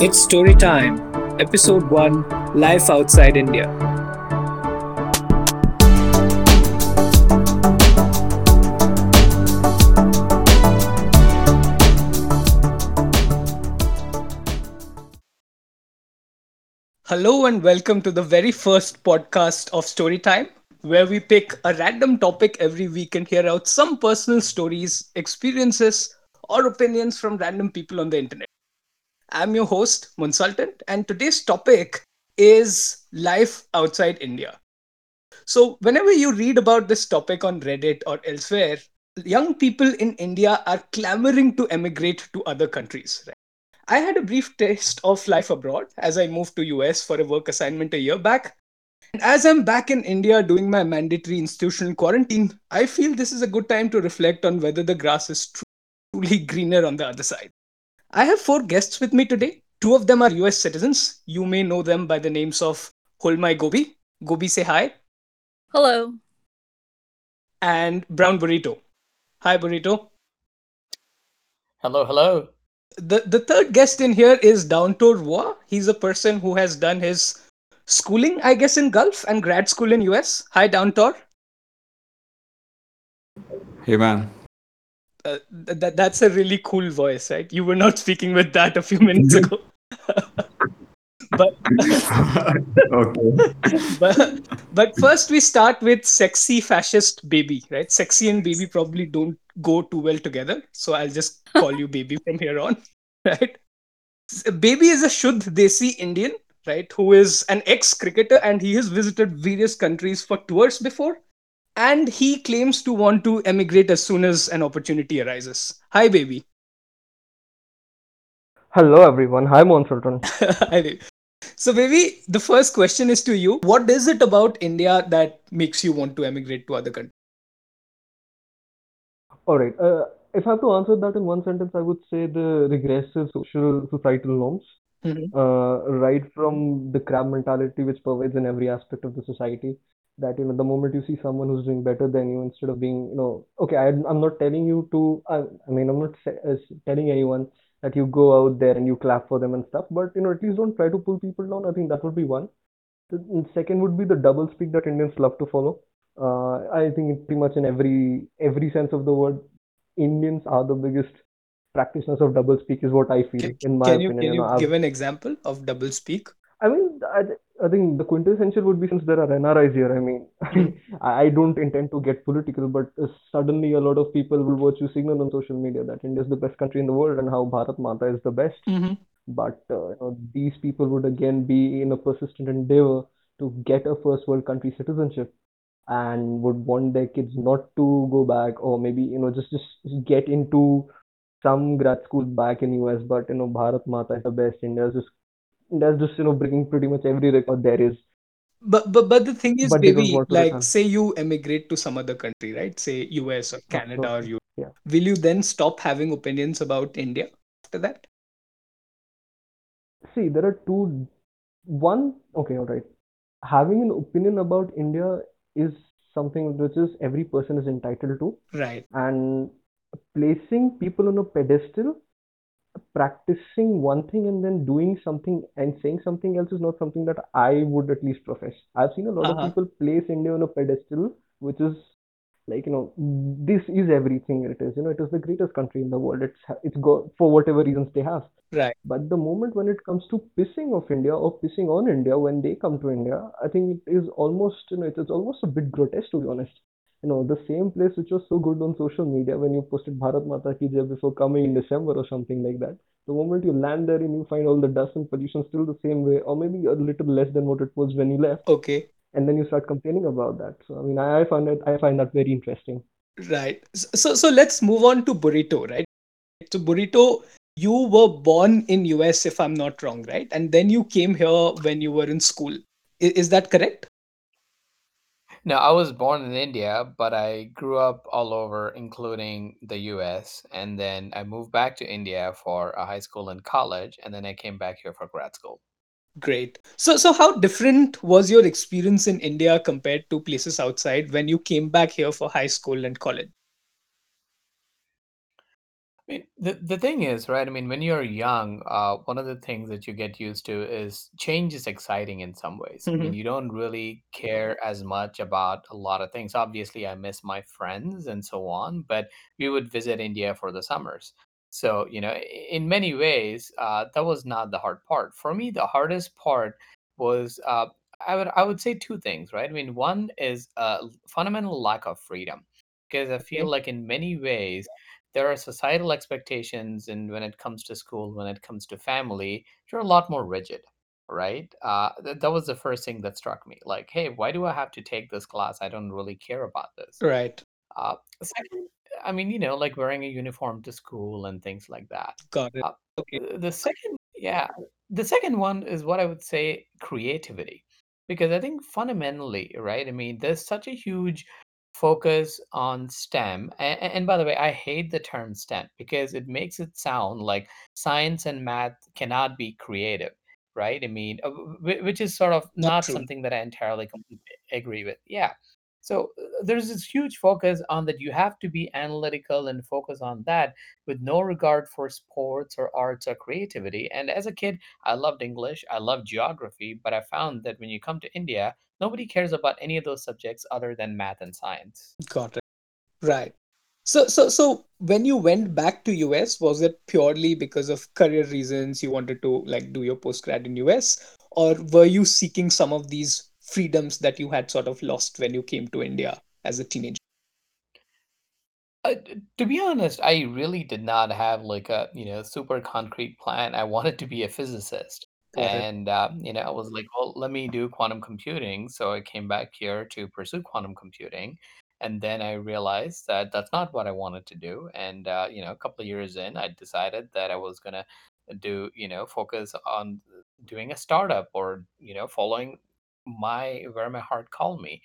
It's story time, episode 1 Life Outside India. Hello and welcome to the very first podcast of Storytime, where we pick a random topic every week and hear out some personal stories, experiences, or opinions from random people on the internet. I'm your host, Monsultant, and today's topic is life outside India. So, whenever you read about this topic on Reddit or elsewhere, young people in India are clamoring to emigrate to other countries. Right? I had a brief taste of life abroad as I moved to US for a work assignment a year back. And as I'm back in India doing my mandatory institutional quarantine, I feel this is a good time to reflect on whether the grass is truly greener on the other side. I have four guests with me today. Two of them are US citizens. You may know them by the names of Holdmygobi. Gobi, say hi. Hello. And Brown Burrito. Hi, Burrito. Hello, hello. The, the third guest in here is Downtorr Woah. He's a person who has done his schooling, I guess, in Gulf and grad school in US. Hi, Downtour. Hey, man. Uh, th- that's a really cool voice, right? You were not speaking with that a few minutes ago. but okay. but but first we start with sexy fascist baby, right? Sexy and baby probably don't go too well together, so I'll just call you baby from here on, right? Baby is a Shuddh Desi Indian, right? Who is an ex cricketer and he has visited various countries for tours before and he claims to want to emigrate as soon as an opportunity arises. Hi, baby. Hello, everyone. Hi, Monsultant. Hi, baby. So, baby, the first question is to you. What is it about India that makes you want to emigrate to other countries? All right. Uh, if I have to answer that in one sentence, I would say the regressive social societal norms, Mhm. uh, right from the crab mentality which pervades in every aspect of the society. That you know, the moment you see someone who's doing better than you, instead of being, you know, okay, I, I'm not telling you to. I, I mean, I'm not sa- uh, telling anyone that you go out there and you clap for them and stuff. But you know, at least don't try to pull people down. I think that would be one. The second would be the double speak that Indians love to follow. Uh, I think pretty much in every every sense of the word, Indians are the biggest practitioners of double speak, is what I feel, Can, in my can you opinion. can You know, you I've, give an example of double speak? I mean, I, I think the quintessential would be since there are NRIs here. I mean, I, don't intend to get political, but uh, suddenly a lot of people will virtue signal on social media that India is the best country in the world and how Bharat Mata is the best. Mm-hmm. But uh, you know, these people would again be in a persistent endeavor to get a first world country citizenship and would want their kids not to go back or maybe you know just just get into some grad school back in US. But you know, Bharat Mata is the best. India's just India's just you know breaking pretty much every record there is. But but but the thing is, But baby, like say you emigrate to some other country, right? Say US or Canada or you. Yeah. Will you then stop having opinions about India after that? See, there are two. One, okay, all right. Having an opinion about India is something which is every person is entitled to, Right. and placing people on a pedestal, practicing one thing and then doing something and saying something else is not something that I would at least profess. I've seen a lot of Uh-huh. people place India on a pedestal, which is like you know this is everything it is. You know, it is the greatest country in the world. It's it's go for whatever reasons they have. Right. But the moment when it comes to pissing off India or pissing on India when they come to India, I think it is almost, you know, it is almost a bit grotesque to be honest. You know, the same place which was so good on social media when you posted Bharat Mata Ki Jai before coming in December or something like that. The moment you land there and you find all the dust and pollution still the same way, or maybe a little less than what it was when you left, Okay. and then you start complaining about that. So I mean, I, I find it, I find that very interesting. Right. So so let's move on to Burrito, right? So Burrito, you were born in US if I'm not wrong, right? And then you came here when you were in school. I- Is that correct? No, I was born in India, but I grew up all over, including the US. And then I moved back to India for a high school and college. And then I came back here for grad school. Great. So so how different was your experience in India compared to places outside when you came back here for high school and college? I mean, the the thing is, right? I mean, when you're young, uh, one of the things that you get used to is change is exciting in some ways. I mean, hmm you don't really care as much about a lot of things. Obviously, I miss my friends and so on, but we would visit India for the summers. So, you know, i- in many ways, uh, that was not the hard part. For me, the hardest part was uh, I would I would say two things, right? I mean, one is a fundamental lack of freedom because I feel Okay. like in many ways there are societal expectations and when it comes to school when it comes to family you're a lot more rigid right uh, th- that was the first thing that struck me like hey why do i have to take this class i don't really care about this Right. uh, second i mean you know like wearing a uniform to school and things like that Got it. uh, Okay. the second yeah the second one is what i would say creativity because i think fundamentally right i mean there's such a huge focus on STEM. And, and by the way, I hate the term STEM because it makes it sound like science and math cannot be creative, right? I mean, uh, wh- which is sort of Not not true. something that I entirely completely agree with. Yeah. So uh, there's this huge focus on that you have to be analytical and focus on that with no regard for sports or arts or creativity. And as a kid, I loved English, I loved geography, but I found that when you come to India, Nobody cares about any of those subjects other than math and science. Got it. Right. So, so, so when you went back to US, was it purely because of career reasons you wanted to like do your postgrad in US, or were you seeking some of these freedoms that you had sort of lost when you came to India as a teenager? Uh, to be honest, I really did not have like a you know super concrete plan. I wanted to be a physicist, Got it. and uh, you know I was like, well, let me do quantum computing. So I came back here to pursue quantum computing, and then I realized that that's not what I wanted to do. And uh, you know, a couple of years in, I decided that I was gonna do you know focus on doing a startup or you know following my where my heart called me.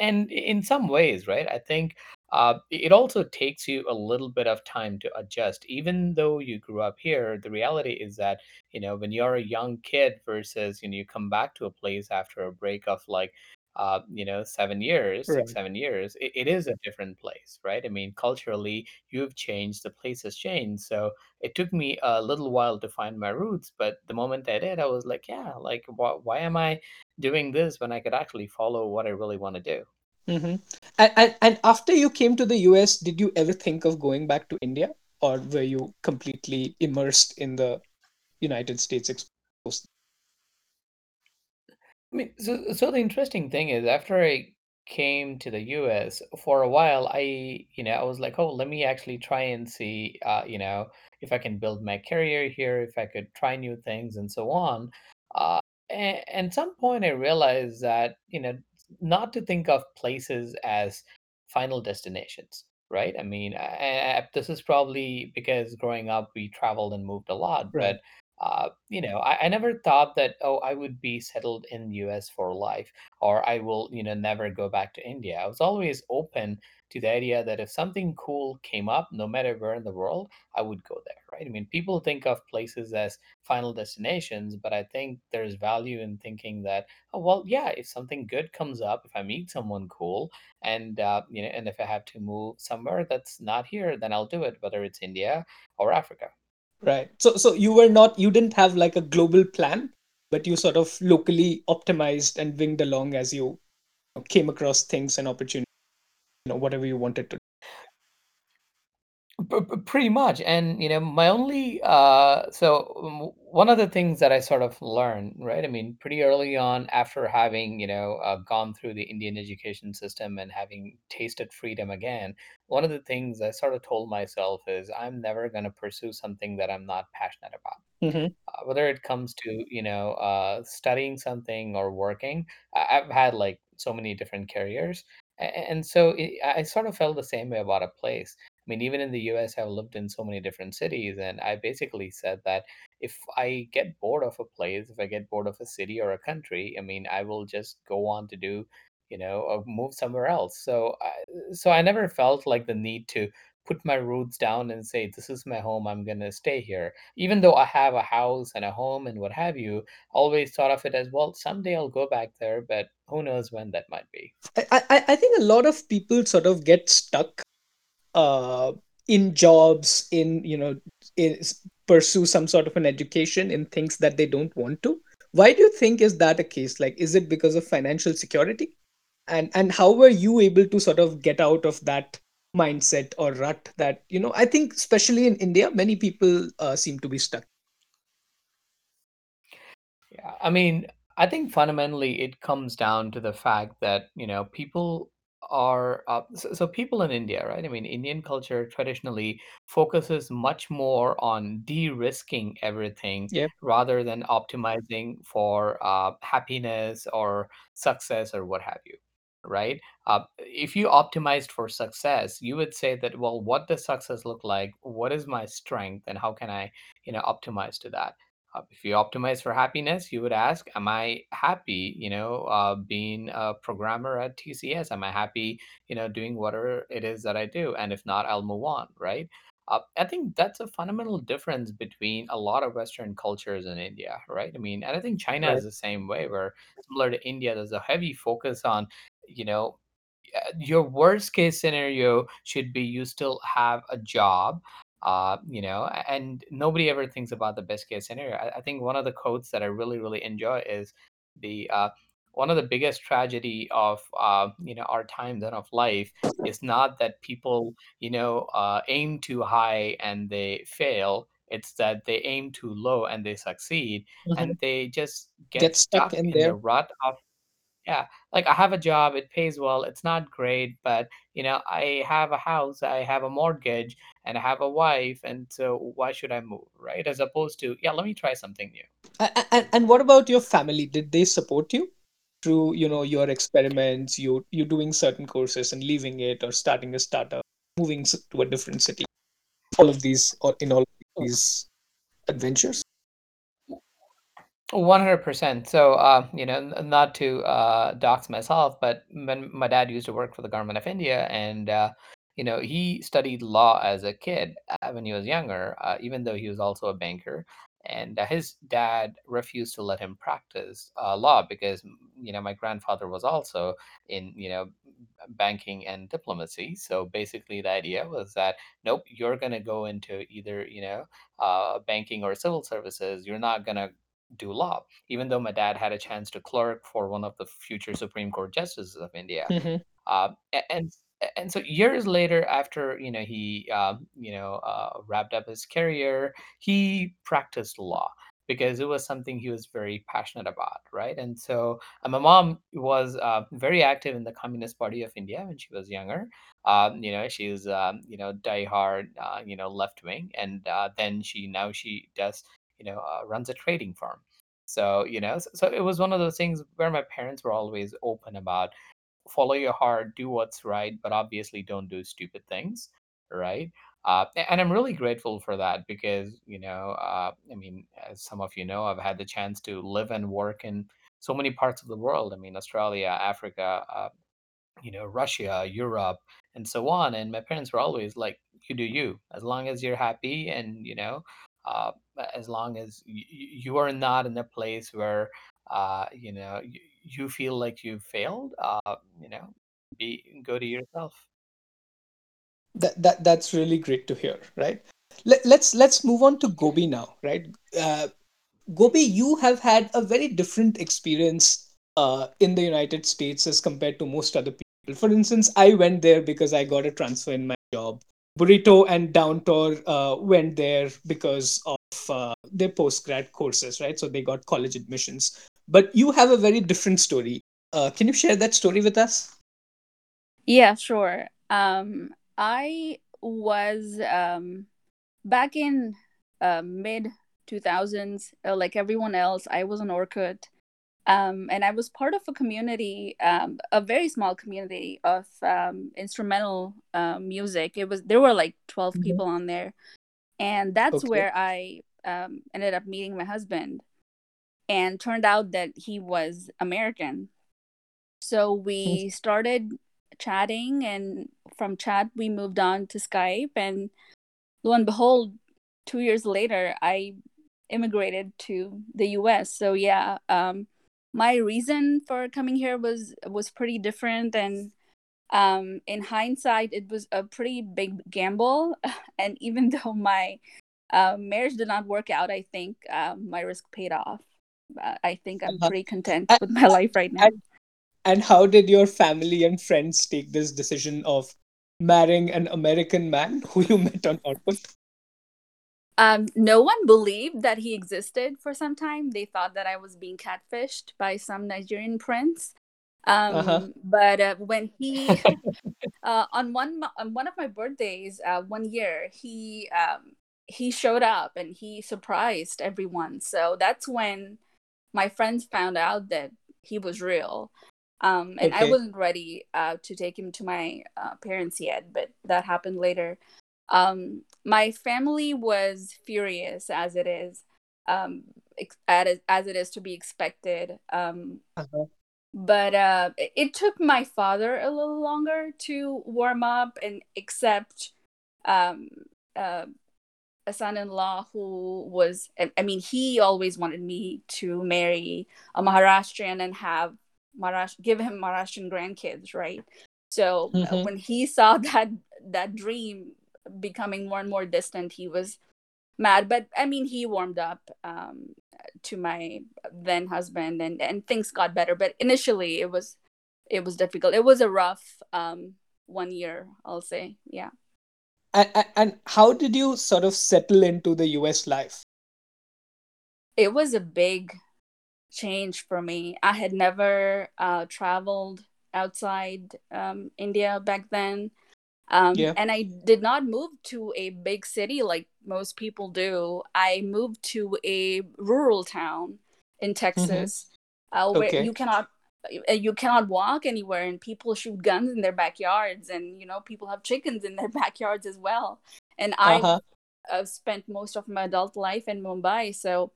And in some ways, right? I think uh, it also takes you a little bit of time to adjust. Even though you grew up here, the reality is that, you know, when you're a young kid versus, you know, you come back to a place after a break of like, uh, you know, seven years, six, Right. seven years, it, it is a different place, right? I mean, culturally, you've changed, the place has changed. So it took me a little while to find my roots, but the moment I did, I was like, yeah, like, why, why am I doing this when I could actually follow what I really want to do? Mm-hmm. And, and and after you came to the US, did you ever think of going back to India, or were you completely immersed in the United States exposed? I mean, so so the interesting thing is, after I came to the US for a while, I, you know, I was like, oh, let me actually try and see, uh, you know, if I can build my career here, if I could try new things and so on. Uh, and, and some point, I realized that, you know, not to think of places as final destinations, right? I mean, I, I, this is probably because growing up, we traveled and moved a lot, Right. but uh, you know, I, I never thought that, oh, I would be settled in the US for life or I will, you know, never go back to India. I was always open to the idea that if something cool came up, no matter where in the world, I would go there, right? I mean, people think of places as final destinations, but I think there's value in thinking that, oh, well, yeah, if something good comes up, if I meet someone cool, and uh, you know, and if I have to move somewhere that's not here, then I'll do it, whether it's India or Africa. Right. So so you were not you didn't have like a global plan, but you sort of locally optimized and winged along as you came across things and opportunities, you know, whatever you wanted to. P- p- pretty much and you know my only uh so um, one of the things that i sort of learned right i mean pretty early on after having you know uh, gone through the indian education system and having tasted freedom again one of the things i sort of told myself is i'm never going to pursue something that i'm not passionate about. Hmm uh, whether it comes to you know uh, studying something or working I- i've had like so many different careers A- and so it, i sort of felt the same way about a place mean even in the us i've lived in so many different cities and i basically said that if i get bored of a place if i get bored of a city or a country i mean i will just go on to do you know or move somewhere else so I, so i never felt like the need to put my roots down and say this is my home i'm going to stay here even though I have a house and a home and what have you, always thought of it as well, someday I'll go back there, but who knows when that might be. I, I I think a lot of people sort of get stuck uh in jobs in you know in, pursue some sort of an education in things that they don't want to. Why do you think is that a case? Like is it because of financial security? And and how were you able to sort of get out of that mindset or rut that you know i think especially in india many people uh, seem to be stuck. Yeah, I mean, I think fundamentally it comes down to the fact that, you know, people are uh, so, so people in India, right? I mean, Indian culture traditionally focuses much more on de-risking everything yeah rather than optimizing for uh, happiness or success or what have you, right? Uh, if you optimized for success, you would say that, well, what does success look like? What is my strength, and how can I, you know, optimize to that? Uh, if you optimize for happiness, you would ask, Am I happy, you know, uh, being a programmer at TCS? Am I happy, you know, doing whatever it is that I do? And if not, I'll move on, right? Uh, I think that's a fundamental difference between a lot of Western cultures in India, right? I mean, and I think China is Right. the same way, where similar to India, there's a heavy focus on, you know, uh, your worst case scenario should be you still have a job uh, you know and nobody ever thinks about the best case scenario. I, I think one of the quotes that i really really enjoy is the uh, one of the biggest tragedy of uh, you know our times and of life is not that people you know uh, aim too high and they fail. It's that they aim too low and they succeed Mhm. and they just get get stuck stuck in in there. the rut of yeah, like I have a job, it pays well, it's not great, but you know, I have a house, I have a mortgage, and I have a wife, and so why should I move, right? As opposed to, yeah, let me try something new. and, and what about your family did they support you through you know your experiments you you doing certain courses and leaving it or starting a startup moving to a different city all of these or in all of these adventures 100%. So, uh, you know, not to uh, dox myself, but when my dad used to work for the government of India, and uh, you know, he studied law as a kid uh, when he was younger, uh, even though he was also a banker. And uh, his dad refused to let him practice uh, law because, you know, my grandfather was also in, you know, banking and diplomacy. So basically, the idea was that, nope, you're going to go into either, you know, uh, banking or civil services. You're not going to do law, even though my dad had a chance to clerk for one of the future Supreme Court justices of India. hmm Uh, and and so years later, after you know he um, you know uh, wrapped up his career, he practiced law because it was something he was very passionate about, right? And so uh, my mom was uh, very active in the Communist Party of India when she was younger. Um, you know, she's um, you know diehard, uh, you know, left wing, and uh, then she now she does you know uh, runs a trading firm. So you know so, so it was one of those things where my parents were always open about follow your heart do what's right but obviously don't do stupid things right? Uh, and i'm really grateful for that because you know uh, i mean as some of you know i've had the chance to live and work in so many parts of the world. I mean australia africa uh, you know, Russia, Europe, and so on. And my parents were always like, "You do you, as long as you're happy, and you know, uh, as long as y- you are not in a place where, uh, you know, you, you feel like you've failed. Uh, you know, be go to yourself." that, that that's really great to hear right Let, let's let's move on to gobi now right uh, gobi you have had a very different experience uh, in the united states as compared to most other people for instance i went there because i got a transfer in my burrito and downtorr uh, went there because of uh, their postgrad courses right so they got college admissions but you have a very different story uh, can you share that story with us Yeah, sure. Um, I was um back in uh, mid 2000s, uh, like everyone else, I was on Orkut. Um, and I was part of a community, um, a very small community of um, instrumental uh, music. It was there were like 12 Mhm. people on there, and that's okay where I um, ended up meeting my husband. And turned out that he was American. So we started chatting, and from chat, we moved on to Skype. And lo and behold, two years later, I immigrated to the US. So, yeah, um, my reason for coming here was was pretty different and Um, in hindsight, it was a pretty big gamble, and even though my uh, marriage did not work out, I think um, my risk paid off. Uh, I think I'm Uh-huh. pretty content with my life right now. and- how did your family and friends take this decision of marrying an American man who you met on Orkut? Um, no one believed that he existed for some time. They thought that I was being catfished by some Nigerian prince. Um, Uh-huh. But uh, when he, uh, on one on one of my birthdays, uh, one year, he um, he showed up and he surprised everyone. So that's when my friends found out that he was real. Um, and I wasn't ready uh, to take him to my uh, parents yet, but that happened later. Um, my family was furious as it is, um, as as it is to be expected. Um, Uh-huh. but uh, it, took my father a little longer to warm up and accept um, uh, a son-in-law who was. I mean, he always wanted me to marry a Maharashtrian and have Maharashtra give him Maharashtrian grandkids, right? So uh, Mhm. when he saw that that dream becoming more and more distant, he was mad. But I mean, he warmed up um, to my then husband, and and things got better. But initially, it was it was difficult. It was a rough um, one year, I'll say. Yeah. And, and, how did you sort of settle into the US life? it was a big change for me. I had never uh, traveled outside um, India back then. Um, Yeah. And I did not move to a big city like most people do. I moved to a rural town in Texas uh, where Okay. you cannot uh, you cannot walk anywhere and people shoot guns in their backyards and you know people have chickens in their backyards as well and i Uh-huh. I've spent most of my adult life in Mumbai, so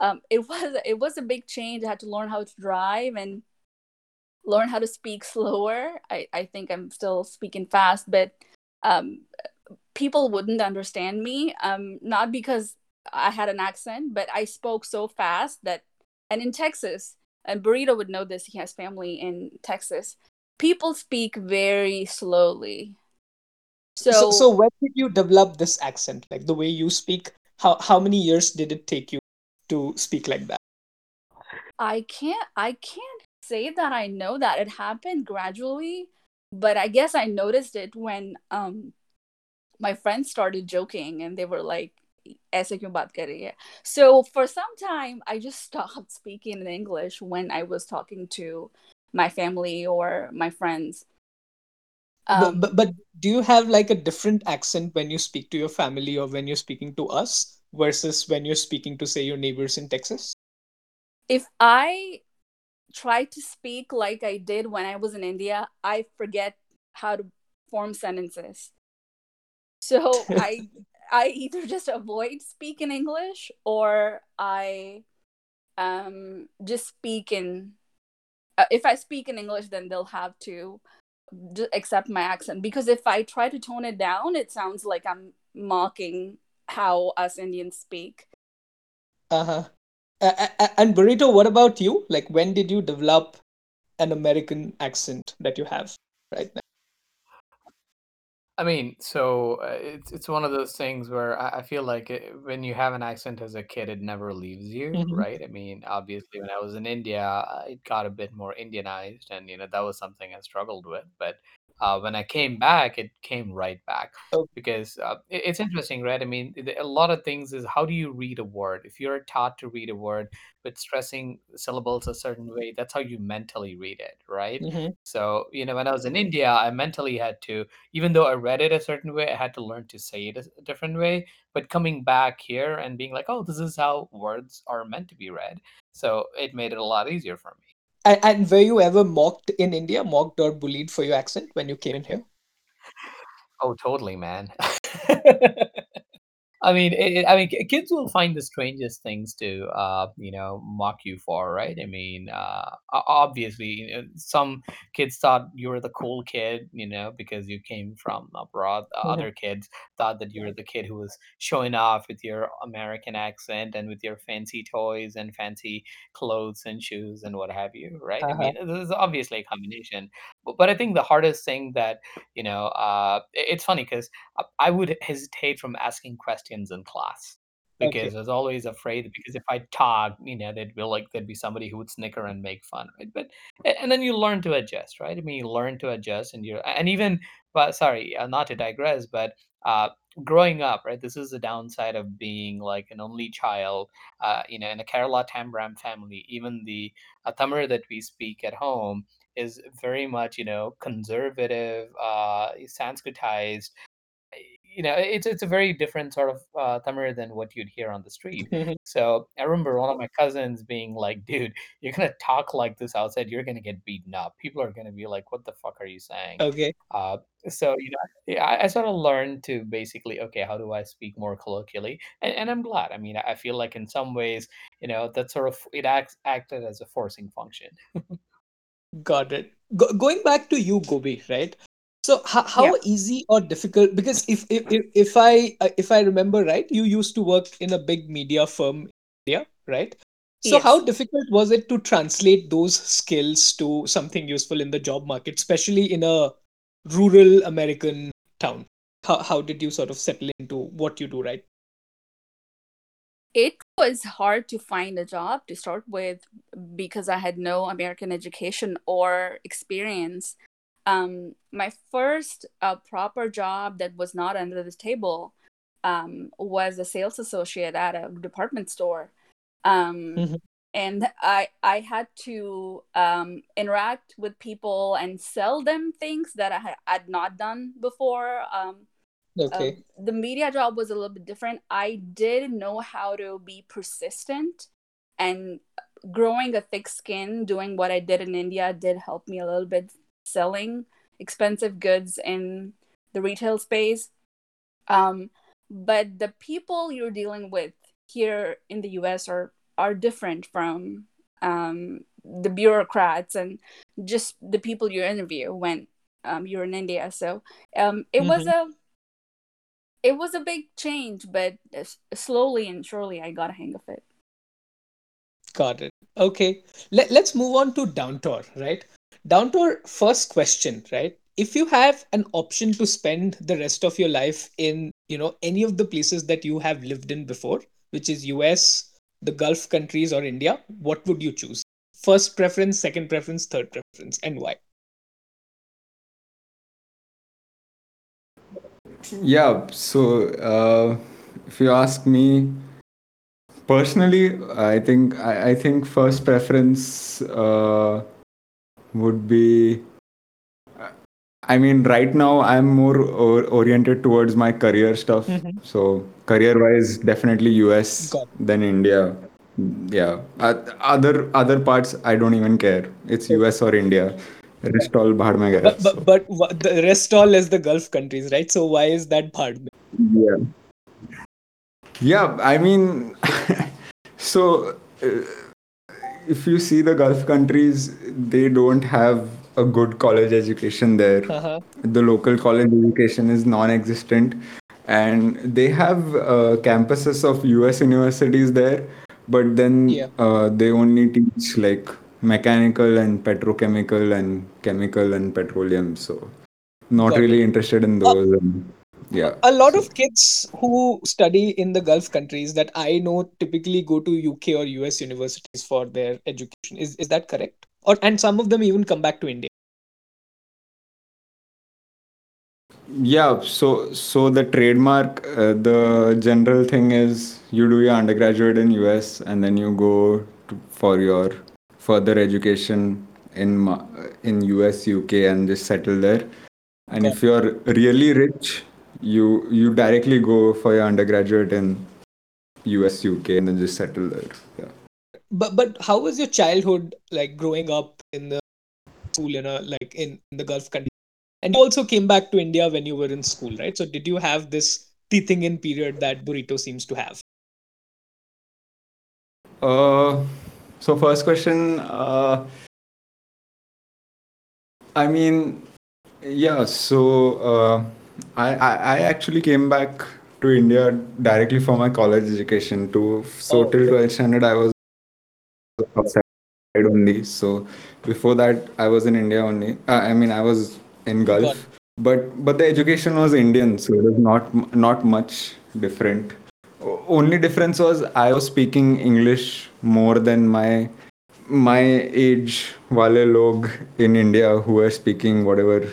um, it was it was a big change. I had to learn how to drive and learn how to speak slower. I, I think I'm still speaking fast, but um, people wouldn't understand me. Um, not because I had an accent, but I spoke so fast that, and in Texas, and Burrito would know this. He has family in Texas. People speak very slowly. So, So, so when did you develop this accent, like the way you speak? How how many years did it take you to speak like that? I can't I can't say that I know that it happened gradually, but I guess I noticed it when um my friends started joking and they were like ऐसे क्यों बात कर रही है? So for some time I just stopped speaking in English when I was talking to my family or my friends. But, Um, but but do you have like a different accent when you speak to your family or when you're speaking to us versus when you're speaking to say your neighbors in Texas? if I try to speak like I did when I was in India, I forget how to form sentences. So I I either just avoid speaking English or I um just speak in uh, if I speak in English then they'll have to d- accept my accent because if I try to tone it down it sounds like I'm mocking how us Indians speak. Uh-huh. A- a- and Burrito, what about you? Like when did you develop an American accent that you have right now? I mean, so uh, it's it's one of those things where I, I feel like it, when you have an accent as a kid, it never leaves you, Mhm. right? I mean, obviously, when I was in India, uh, it got a bit more Indianized, and you know that was something I struggled with. But uh, when I came back, it came right back Oh. because uh, it- it's interesting, right? I mean, the- a lot of things is how do you read a word? If you're taught to read a word with stressing syllables a certain way, that's how you mentally read it, right? Mhm. So, you know, when I was in India, I mentally had to even though I read it a certain way, I had to learn to say it a a different way. But coming back here and being like, oh, this is how words are meant to be read. So it made it a lot easier for me. And, and were you ever mocked in India, mocked or bullied for your accent when you came in here? Oh, totally, man. I mean, it, I mean, kids will find the strangest things to, uh, you know, mock you for, right? I mean, uh, o- obviously, you know, some kids thought you were the cool kid, you know, because you came from abroad. Uh, Mhm. Other kids thought that you were the kid who was showing off with your American accent and with your fancy toys and fancy clothes and shoes and what have you, right? I Uh-huh. mean, there's obviously a combination. But I think the hardest thing that you know, uh, it's funny because I would hesitate from asking questions in class Okay. because I was always afraid because if I talk, you know, there'd be like there'd be somebody who would snicker and make fun, right? But and then you learn to adjust, right? I mean, you learn to adjust, and you're and even, but sorry, uh, not to digress, but uh, growing up, right? This is the downside of being like an only child, uh, you know, in a Kerala Tambram family. Even the uh, Tamil that we speak at home is very much, you know, conservative, uh, Sanskritized you know, it's it's a very different sort of uh, Tamil than what you'd hear on the street. So I remember one of my cousins being like, "Dude, you're gonna talk like this outside, you're gonna get beaten up. People are gonna be like, what the fuck are you saying?" okay. Uh, so you know, I, I sort of learned to basically, okay, how do I speak more colloquially? And, and I'm glad. I mean, I feel like in some ways, you know, that sort of it acts acted as a forcing function. Got it. Go- going back to you, Gobi, right? So how, how Yeah. easy or difficult? Because if if if, if I uh, if I remember right, you used to work in a big media firm in India, right? So how difficult was it to translate those skills to something useful in the job market, especially in a rural American town? How how did you sort of settle into what you do, right? It was hard to find a job to start with because I had no American education or experience. Um, my first uh, proper job that was not under the table um, was a sales associate at a department store. Um, Mhm. and I I had to um, interact with people and sell them things that I had, had not done before. Um, Okay. uh, the media job was a little bit different. I did know how to be persistent, and growing a thick skin, doing what I did in India, did help me a little bit selling expensive goods in the retail space. Um, but the people you're dealing with here in the US are are different from um, the bureaucrats and just the people you interview when um, you're in India. So um, it was a it was a big change, but slowly and surely I got a hang of it. Got it. Okay. Let, let's move on to Downtorr, right? Downtorr, first question, right? If you have an option to spend the rest of your life in, you know, any of the places that you have lived in before, which is US, the Gulf countries, or India, what would you choose? First preference, second preference, third preference, and why? Yeah, so uh, if you ask me personally, I think I, I think first preference uh, would be. I mean, right now I'm more or- oriented towards my career stuff. Mhm. So career-wise, definitely US than India. Yeah, uh, other other parts I don't even care. It's US or India. Rest all bhad mein gaya, But, so. but, but the rest all is the Gulf countries, right? So why is that Bhad mein? Yeah. Yeah, I mean, so uh, if you see the Gulf countries, they don't have a good college education there. Uh-huh. The local college education is non existent. And they have uh, campuses of US universities there, but then Yeah. uh, they only teach like mechanical and petrochemical and chemical and petroleum. So, not really interested in those. And, yeah. a lot of kids who study in the Gulf countries that I know typically go to UK or US universities for their education. Is is that correct? Or and some of them even come back to India. Yeah, so so the trademark, uh, the general thing is you do your undergraduate in US and then you go to, for your further education in in US, UK, and just settle there. And if you're really rich, you you directly go for your undergraduate in US, UK, and then just settle there. Yeah. But but how was your childhood like growing up in the school in a like in, in the Gulf country? And you also came back to India when you were in school, right? So did you have this teething in period that Burrito seems to have? Uh, so first question. Uh, I mean, yeah. So uh, I, I I actually came back to India directly for my college education. To so Oh, till twelfth standard, I was outside. only. So before that, I was in India only. Uh, I mean, I was in Gulf, but but the education was Indian, so it was not not much different. Only difference was I was speaking English more than my my age wale log in India who were speaking whatever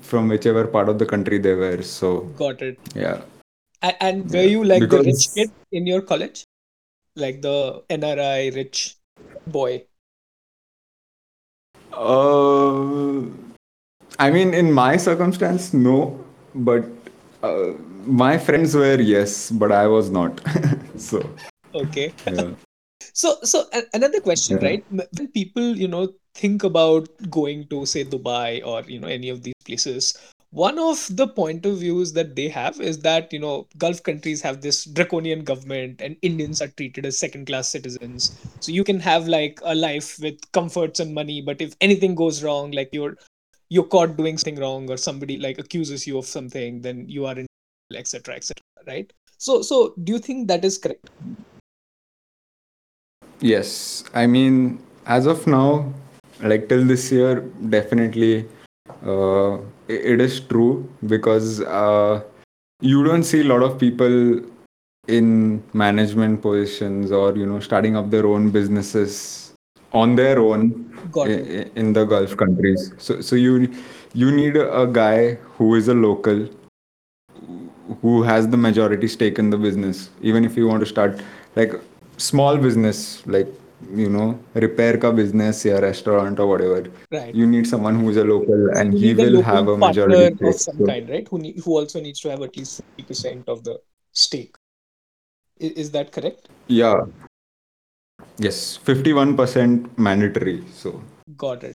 from whichever part of the country they were. So got it. yeah, And, and were yeah, you like the rich kid in your college? Like the NRI rich boy? uh, I mean, in my circumstance, no, but uh, my friends were yes, but I was not. so Okay. yeah, So, so another question, yeah, right? When people, you know, think about going to, say, Dubai or, you know, any of these places, one of the point of views that they have is that, you know, Gulf countries have this draconian government and Indians are treated as second-class citizens. So you can have like a life with comforts and money, but if anything goes wrong, like you're you're caught doing something wrong or somebody like accuses you of something, then you are in, etc., etc., right? So, so do you think that is correct? yes. I mean, as of now, like till this year, definitely, uh, it is true because uh, you don't see a lot of people in management positions or you know starting up their own businesses on their own Got i- in the gulf countries so so you you need a guy who is a local who has the majority stake in the business even if you want to start like small business like you know repair ka business or restaurant or whatever Right. you need someone who is a local and he will have a majority partner of stake some so kind, right? Who need, who also needs to have at least 50% of the stake. Is, is that correct? yeah yes 51% mandatory so Got it.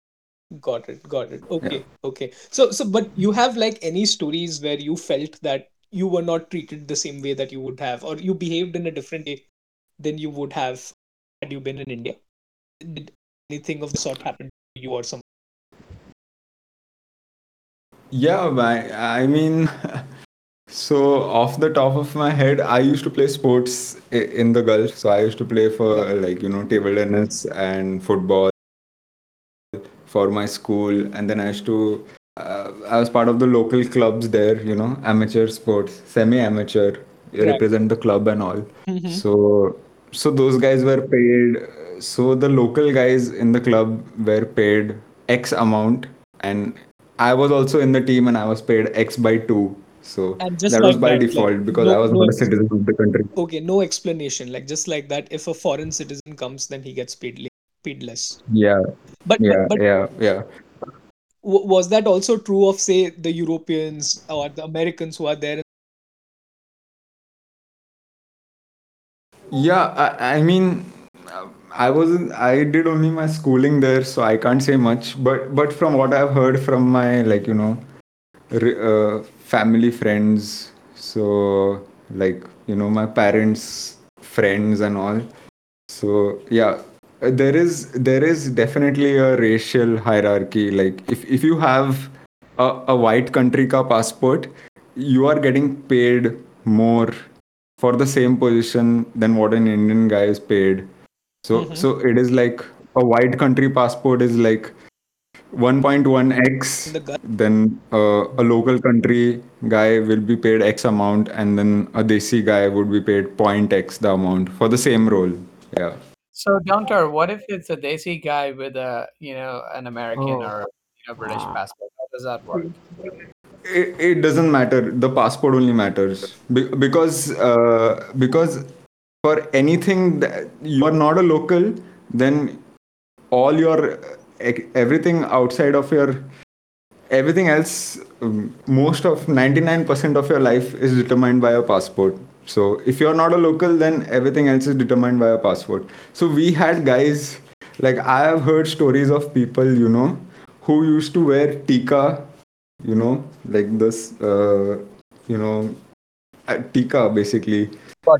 Got it. Got it. yeah Okay. Okay. So so but you have like any stories where you felt that you were not treated the same way that you would have, or you behaved in a different way than you would have had you been in India? Did anything of the sort happen to you or someone? yeah I, I mean So, off the top of my head, I used to play sports in the Gulf. So, I used to play for like, you know, table tennis and football for my school. And then I used to, uh, I was part of the local clubs there, you know, amateur sports, semi amateur, Right. represent the club and all. Mm-hmm. So, so those guys were paid. So, the local guys in the club were paid X amount. And I was also in the team and I was paid X by two. So that was by that, like default because no I was no not a citizen of the country. okay, no explanation. Like just like that, if a foreign citizen comes, then he gets paid paid less. Yeah, But but yeah, but yeah, yeah. Was that also true of say the Europeans or the Americans who are there? Yeah, I, I mean, I wasn't. I did only my schooling there, so I can't say much. But but from what I've heard from my like you know, uh, family friends, so like you know my parents' friends and all. So yeah, there is there is definitely a racial hierarchy. Like if if you have a, a white country ka passport, you are getting paid more for the same position than what an Indian guy is paid. So Mm-hmm. so it is like a white country passport is like 1.1x the then uh, a local country guy will be paid x amount and then a desi guy would be paid 0.x the amount for the same role yeah So, Downtorr, what if it's a Desi guy with a, you know, an American Oh. or you know, British passport? How does that work? it, it doesn't matter the passport only matters Be- because uh, because for anything that you are not a local then all your e- everything outside of your everything else um, most of 99% of your life is determined by your passport so if you're not a local then everything else is determined by a passport so we had guys like i have heard stories of people you know who used to wear tika you know like this uh, you know uh, tika basically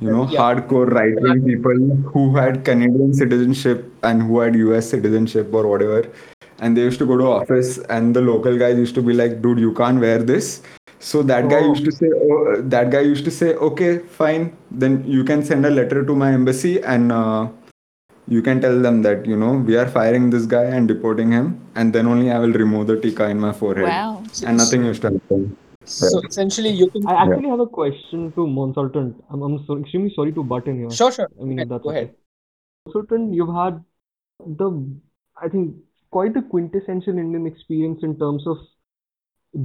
you know Yeah. hardcore right wing people who had canadian citizenship and who had us citizenship or whatever. And they used to go to office and the local guys used to be like dude you can't wear this so that guy Oh. used to say oh, that guy used to say okay fine then you can send a letter to my embassy and uh, you can tell them that you know we are firing this guy and deporting him and then only i will remove the tika in my forehead Wow. and nothing used to happen So essentially, you can. I actually have a question to Monsultant. I'm, I'm so, extremely sorry to butt in here. Sure, sure. I mean, if that's Go okay. ahead. Monsultant, you've had the, I think, quite a quintessential Indian experience in terms of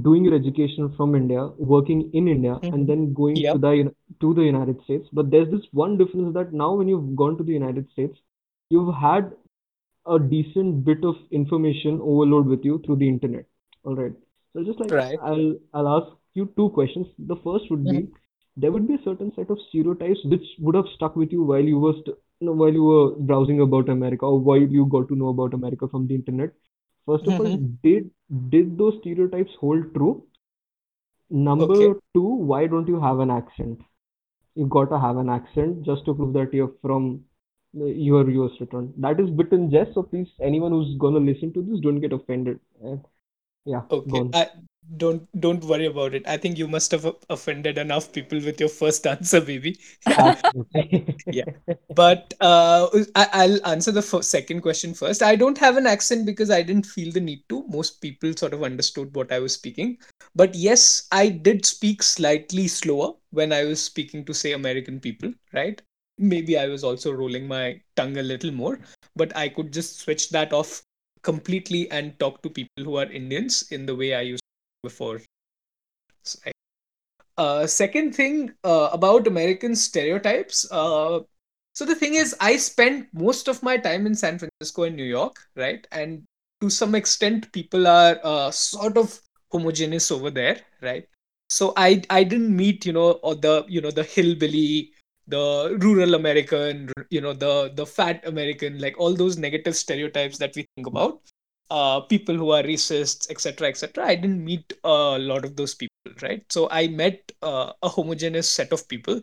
doing your education from India, working in India, Mhm. and then going Yep. to the to the United States. But there's this one difference that now when you've gone to the United States, you've had a decent bit of information overload with you through the internet. All right. So just like Right. I'll I'll ask you two questions. The first would be there would be a certain set of stereotypes which would have stuck with you while you were st- while you were browsing about America or while you got to know about America from the internet. First of all, did did those stereotypes hold true? Number Okay. two, why don't you have an accent? You've got to have an accent just to prove that you're from your US return. That is bit in jest, so please, anyone who's gonna listen to this, don't get offended. Uh, yeah, Okay. I, don't don't worry about it. I think you must have offended enough people with your first answer, baby. Yeah. But uh, I, I'll answer the second question first. I don't have an accent because I didn't feel the need to. Most people sort of understood what I was speaking. But yes, I did speak slightly slower when I was speaking to, say, American people, right? Maybe I was also rolling my tongue a little more, but I could just switch that off completely and talk to people who are Indians in the way I used before. Uh, second thing uh, about American stereotypes. Uh, so the thing is, I spent most of my time in San Francisco and New York, right? And to some extent, people are uh, sort of homogeneous over there, right? So I I didn't meet you know or the you know the hillbilly, the rural American, you know the the fat American, like all those negative stereotypes that we think about. Uh, people who are racists, etc., etc. I didn't meet a lot of those people, right? So I met uh, a homogeneous set of people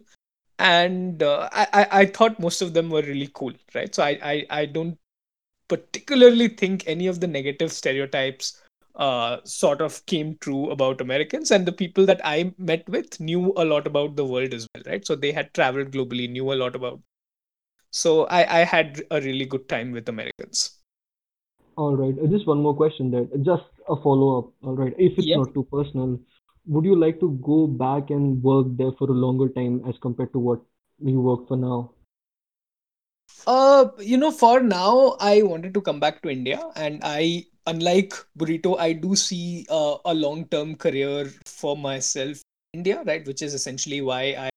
and uh, I, I I thought most of them were really cool, right? So I I, I don't particularly think any of the negative stereotypes uh, sort of came true about Americans, and the people that I met with knew a lot about the world as well, right? So they had traveled globally, knew a lot about. So I I had a really good time with Americans. All right. Uh, Just one more question there. Just a follow-up. All right. If it's Yeah. not too personal, would you like to go back and work there for a longer time as compared to what you work for now? Uh, you know, for now, I wanted to come back to India, and I, unlike Burrito, I do see uh, a long-term career for myself in India, right? Which is essentially why I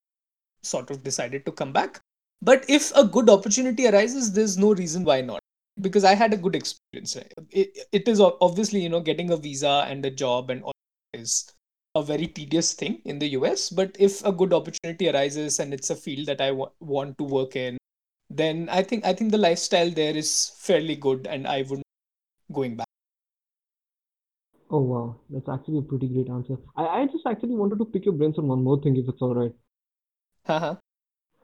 sort of decided to come back. But if a good opportunity arises, there's no reason why not. Because I had a good experience. Right? It, it is obviously, you know, getting a visa and a job and all is a very tedious thing in the US. But if a good opportunity arises and it's a field that I want to work in, then I think I think the lifestyle there is fairly good, and I wouldn't going back. Oh wow, that's actually a pretty great answer. I, I just actually wanted to pick your brains on one more thing, if it's all right. Haha.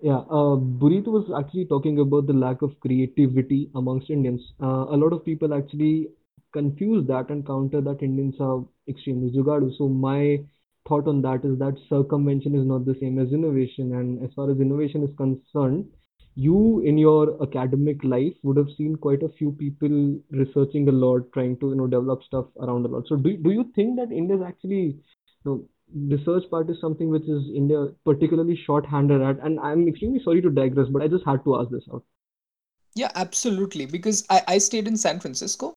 Yeah, uh, was actually talking about the lack of creativity amongst Indians. Uh, a lot of people actually confuse that and counter that Indians are extremely jugadu. So my thought on that is that circumvention is not the same as innovation. And as far as innovation is concerned, you in your academic life would have seen quite a few people researching a lot, trying to you know develop stuff around a lot. So do do you think that India is actually you know research part is something which is India particularly short-handed at, and I'm extremely sorry to digress, but I just had to ask this out. Yeah, absolutely. Because I, I stayed in San Francisco,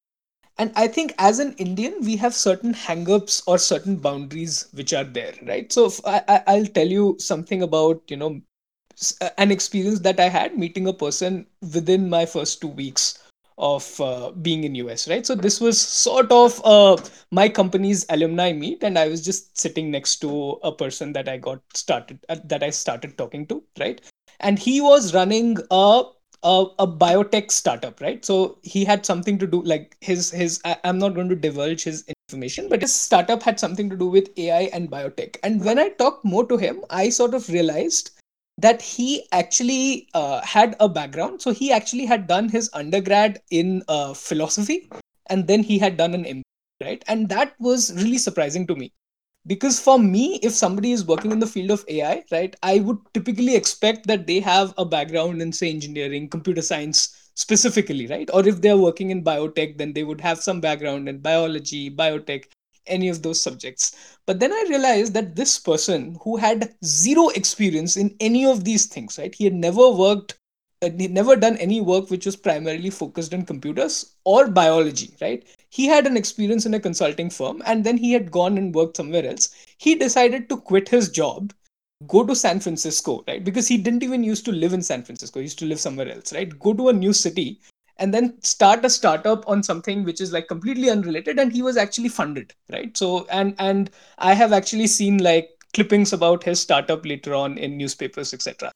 and I think as an Indian, we have certain hang-ups or certain boundaries which are there, right? So I, I I'll tell you something about you know uh, an experience that I had meeting a person within my first two weeks of uh, being in US, right? So this was sort of uh, my company's alumni meet, and I was just sitting next to a person that I got started uh, that I started talking to, right? And he was running a a, a biotech startup, right? So he had something to do like his his. I, I'm not going to divulge his information, but his startup had something to do with AI and biotech. And when I talked more to him, I sort of realized that he actually uh, had a background. So he actually had done his undergrad in uh, philosophy, and then he had done an MBA, right? And that was really surprising to me because for me, if somebody is working in the field of AI, right, I would typically expect that they have a background in say engineering, computer science, specifically right or if they're working in biotech then they would have some background in biology biotech any of those subjects but then i realized that this person who had zero experience in any of these things right he had never worked uh, he'd never done any work which was primarily focused on computers or biology right he had an experience in a consulting firm and then he had gone and worked somewhere else he decided to quit his job go to San Francisco, right? Because he didn't even used to live in San Francisco. He used to live somewhere else, right? Go to a new city and then start a startup on something which is like completely unrelated and he was actually funded, right? So and and I have actually seen like clippings about his startup later on in newspapers, etc.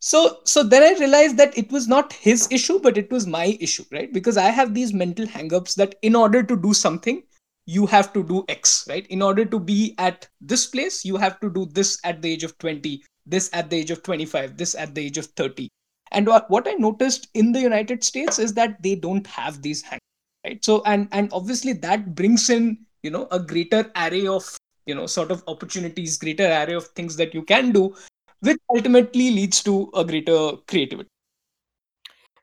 So so then I realized that it was not his issue, but it was my issue, right? Because I have these mental hangups that in order to do something, you have to do X, right? In order to be at this place, you have to do this at the age of 20, this at the age of 25, this at the age of 30. And what, I noticed in the United States is that they don't have these hangups, right? So and and obviously that brings in you know a greater array of you know sort of opportunities, greater array of things that you can do, which ultimately leads to a greater creativity.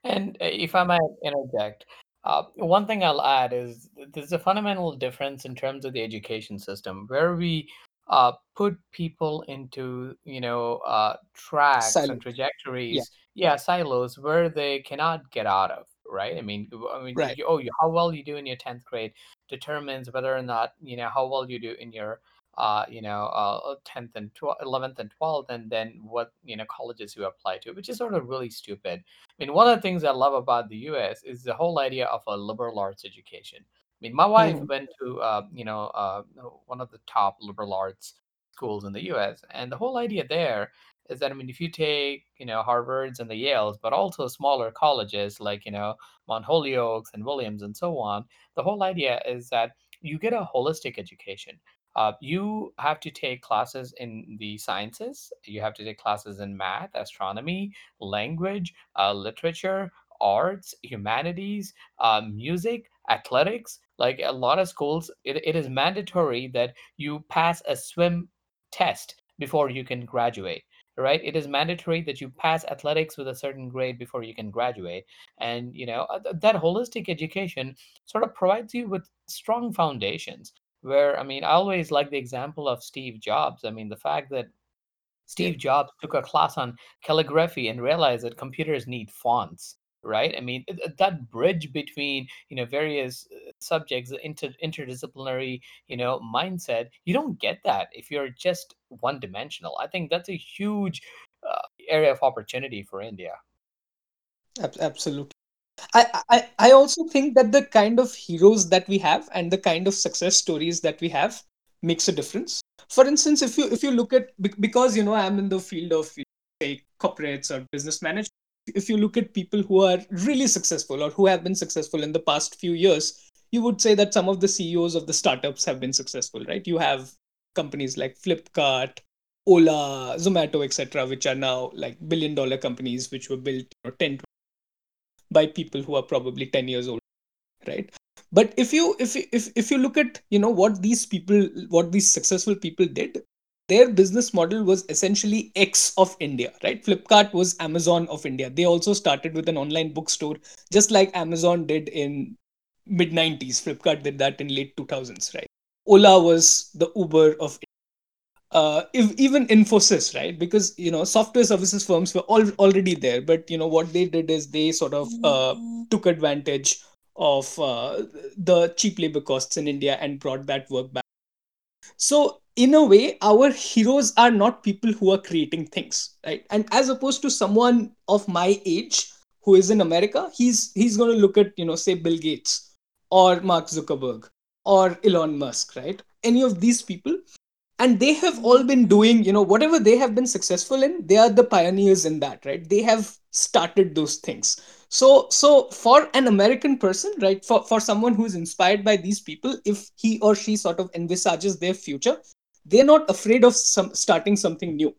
And uh, if I might interject, uh, one thing I'll add is there's a fundamental difference in terms of the education system where we uh, put people into, you know, uh, tracks and Silent. Yeah. trajectories, yeah, silos where they cannot get out of, right? I mean, w- I mean, Right. you, oh, you, how well you do in your 10th grade determines whether or not, you know, how well you do in your uh, you know, uh, 10th and 12th, 11th and 12th, and then what, you know, colleges you apply to, which is sort of really stupid. I mean, one of the things I love about the US is the whole idea of a liberal arts education. I mean, my wife Mhm. went to, uh, you know, uh, one of the top liberal arts schools in the US, and the whole idea there is that, I mean, if you take, you know, Harvards and the Yales, but also smaller colleges like, you know, Mount Holyoke and Williams and so on, the whole idea is that you get a holistic education uh, you have to take classes in the sciences. You have to take classes in math, astronomy, language, uh, literature, arts, humanities, uh, music, athletics. Like a lot of schools, it, it is mandatory that you pass a swim test before you can graduate. Right? It is mandatory that you pass athletics with a certain grade before you can graduate. And you know uh, that holistic education sort of provides you with strong foundations where I mean, I always like the example of Steve Jobs. I mean, the fact that. Steve Jobs took a class on calligraphy and realized that computers need fonts, right? I mean, th- th- that bridge between you know various uh, subjects, inter- interdisciplinary you know mindset, you don't get that if you're just one dimensional. I think that's a huge uh, area of opportunity for India. Absolutely. I, I I also think that the kind of heroes that we have and the kind of success stories that we have makes a difference. For instance, if you if you look at because you know I'm in the field of say corporates or business management, if you look at people who are really successful or who have been successful in the past few years, you would say that some of the CEOs of the startups have been successful, right? You have companies like Flipkart, Ola, Zomato, etc., which are now like billion dollar companies which were built you know, 10 by people who are probably 10 years old right but if you if if if you look at you know what these people what these successful people did their business model was essentially x of india right? Flipkart was amazon of india. They also started with an online bookstore just like amazon did in mid 90s flipkart did that in late 2000s right? Ola was the uber of uh, if, even Infosys, right? Because you know software services firms were all, already there, but you know what they did is they sort of uh, took advantage of uh, the cheap labor costs in India and brought that work back. So in a way, our heroes are not people who are creating things, right? And as opposed to someone of my age who is in America, he's he's going to look at you know say Bill Gates or Mark Zuckerberg or Elon Musk, right? Any of these people and they have all been doing you know whatever they have been successful in they are the pioneers in that right they have started those things so so for an american person right for for someone who is inspired by these people if he or she sort of envisages their future they're not afraid of some starting something new.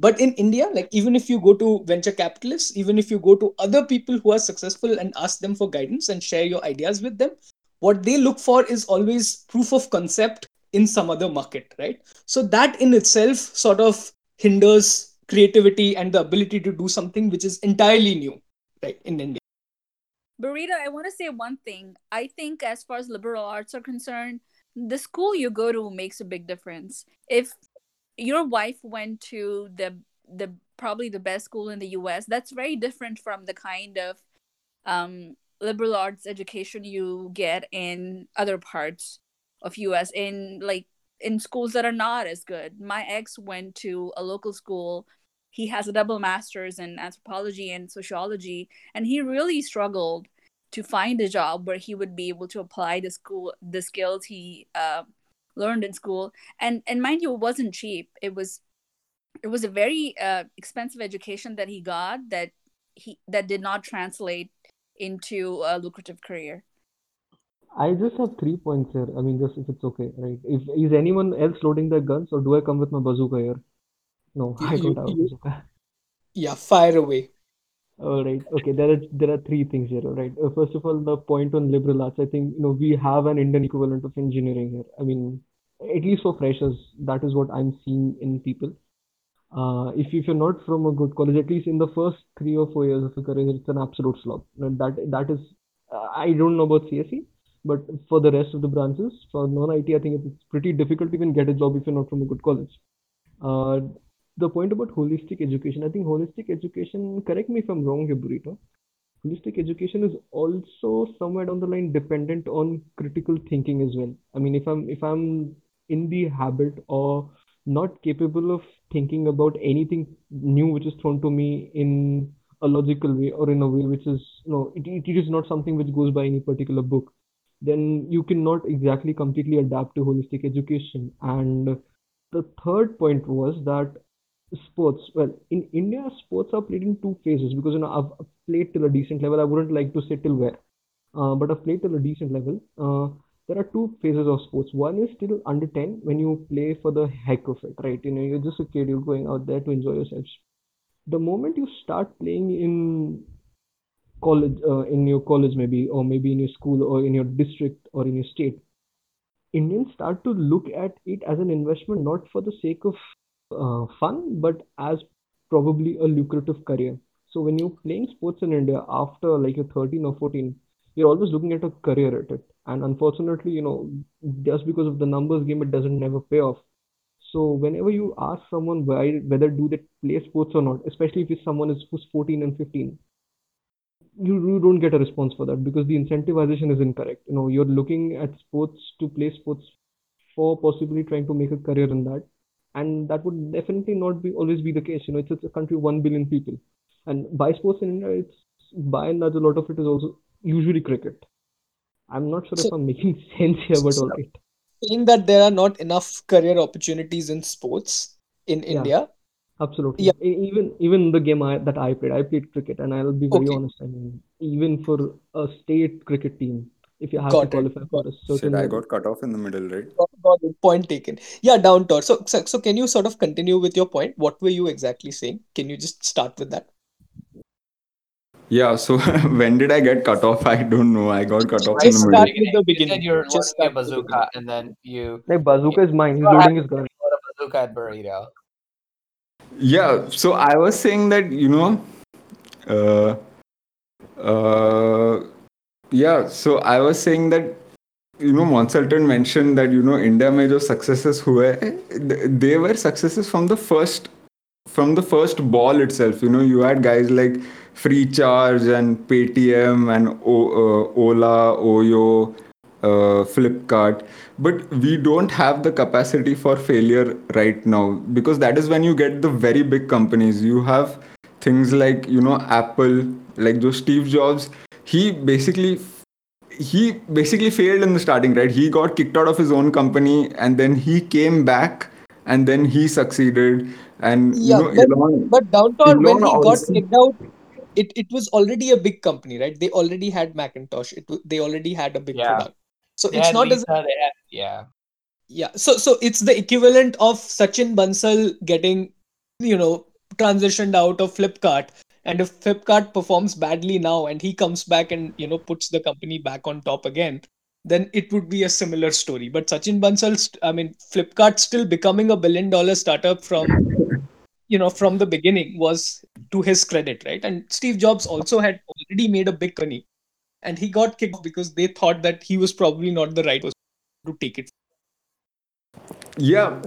But in india like even if you go to venture capitalists even if you go to other people who are successful and ask them for guidance and share your ideas with them what they look for is always proof of concept in some other market right? So that in itself sort of hinders creativity and the ability to do something which is entirely new right in india Burrito, I want to say one thing. I think, as far as liberal arts are concerned, the school you go to makes a big difference. If your wife went to the the probably the best school in the US, that's very different from the kind of um, liberal arts education you get in other parts of US in like in schools that are not as good. My ex went to a local school. He has a double masters in anthropology and sociology and he really struggled to find a job where he would be able to apply the school the skills he uh, learned in school and and mind you it wasn't cheap it was it was a very uh, expensive education that he got that he that did not translate into a lucrative career I just have three points here. I mean, just if it's okay, right? If is anyone else loading their guns, or do I come with my bazooka here? No, You, I you, don't have a yeah, fire away. All right. Okay. There are there are three things here. All right. Uh, first of all, the point on liberal arts. I think you know we have an Indian equivalent of engineering here. I mean, at least for freshers, that is what I'm seeing in people. Uh, if if you're not from a good college, at least in the first three or four years of your career, it's an absolute slog. That that is, uh, I don't know about CSE, but for the rest of the branches, for non-IT, I think it's pretty difficult to even get a job if you're not from a good college. Uh, the point about holistic education, I think holistic education, correct me if I'm wrong here, Burrito. Holistic education is also somewhere down the line dependent on critical thinking as well. I mean, if I'm if I'm in the habit or not capable of thinking about anything new which is thrown to me in a logical way or in a way which is no, it, it is not something which goes by any particular book, then you cannot exactly completely adapt to holistic education. And the third point was that sports well in india sports are played in two phases because you know i've played till a decent level. I wouldn't like to say till where. Uh, but i've played till a decent level. Uh, there are two phases of sports. One is still under 10 when you play for the heck of it right? You know you're just a kid you're going out there to enjoy yourselves the moment you start playing in college uh, in your college maybe or maybe in your school or in your district or in your state indians start to look at it as an investment not for the sake of uh, fun, but as probably a lucrative career. So when you're playing sports in India after like you're 13 or 14, you're always looking at a career at it. And unfortunately, you know, just because of the numbers game, it doesn't never pay off. So whenever you ask someone why, whether do they play sports or not, especially if someone is who's 14 and 15, you, you don't get a response for that because the incentivization is incorrect. You know, you're looking at sports to play sports for possibly trying to make a career in that and that would definitely not be always be the case. You know, it's, it's a country of one billion people, and by sports in India, it's by and large a lot of it is also usually cricket. I'm not sure So, if I'm making sense here, but all right. saying that there are not enough career opportunities in sports in Yeah, India. absolutely. Yeah. Even even the game I, that I played, I played cricket, and I'll be very Okay. honest. I mean, even for a state cricket team, if you have to Got it. qualify Got for a Shit, I got cut off in the middle, right? Got, got it. Point taken. Yeah, Downtorr. So, so, so can you sort of continue with your point? What were you exactly saying? Can you just start with that? Yeah, so when did I get cut off? I don't know. I got cut Just, off in just the start middle. with the You said beginning. you're Just loading a start with the beginning. bazooka, and then you like bazooka is mine. He's you loading had his gun. a bazooka at burrito. Yeah, so I was saying that, you know, uh, uh, yeah so i was saying that you know Monsultant mentioned that you know india may those successes who they were successes from the first from the first ball itself. You know you had guys like FreeCharge and paytm and o, uh, ola oyo uh, Flipkart, but we don't have the capacity for failure right now because that is when you get the very big companies. You have things like you know Apple, like those Steve Jobs. He basically he basically failed in the starting right he got kicked out of his own company and then he came back and then he succeeded and you Yeah, know but elon but Downtorr, when elon he got kicked out, it, it was already a big company, right? They already had Macintosh. It they already had a big Yeah, product. So they it's not as Lisa. They had yeah. yeah. So so it's the equivalent of Sachin Bansal getting you know transitioned out of Flipkart. And if Flipkart performs badly now and he comes back and you know puts the company back on top again, then it would be a similar story. But Sachin Bansal, I mean, Flipkart still becoming a billion dollar startup from you know from the beginning was to his credit right and steve jobs also had already made a big money, and he got kicked because they thought that he was probably not the right person to take it. Yeah,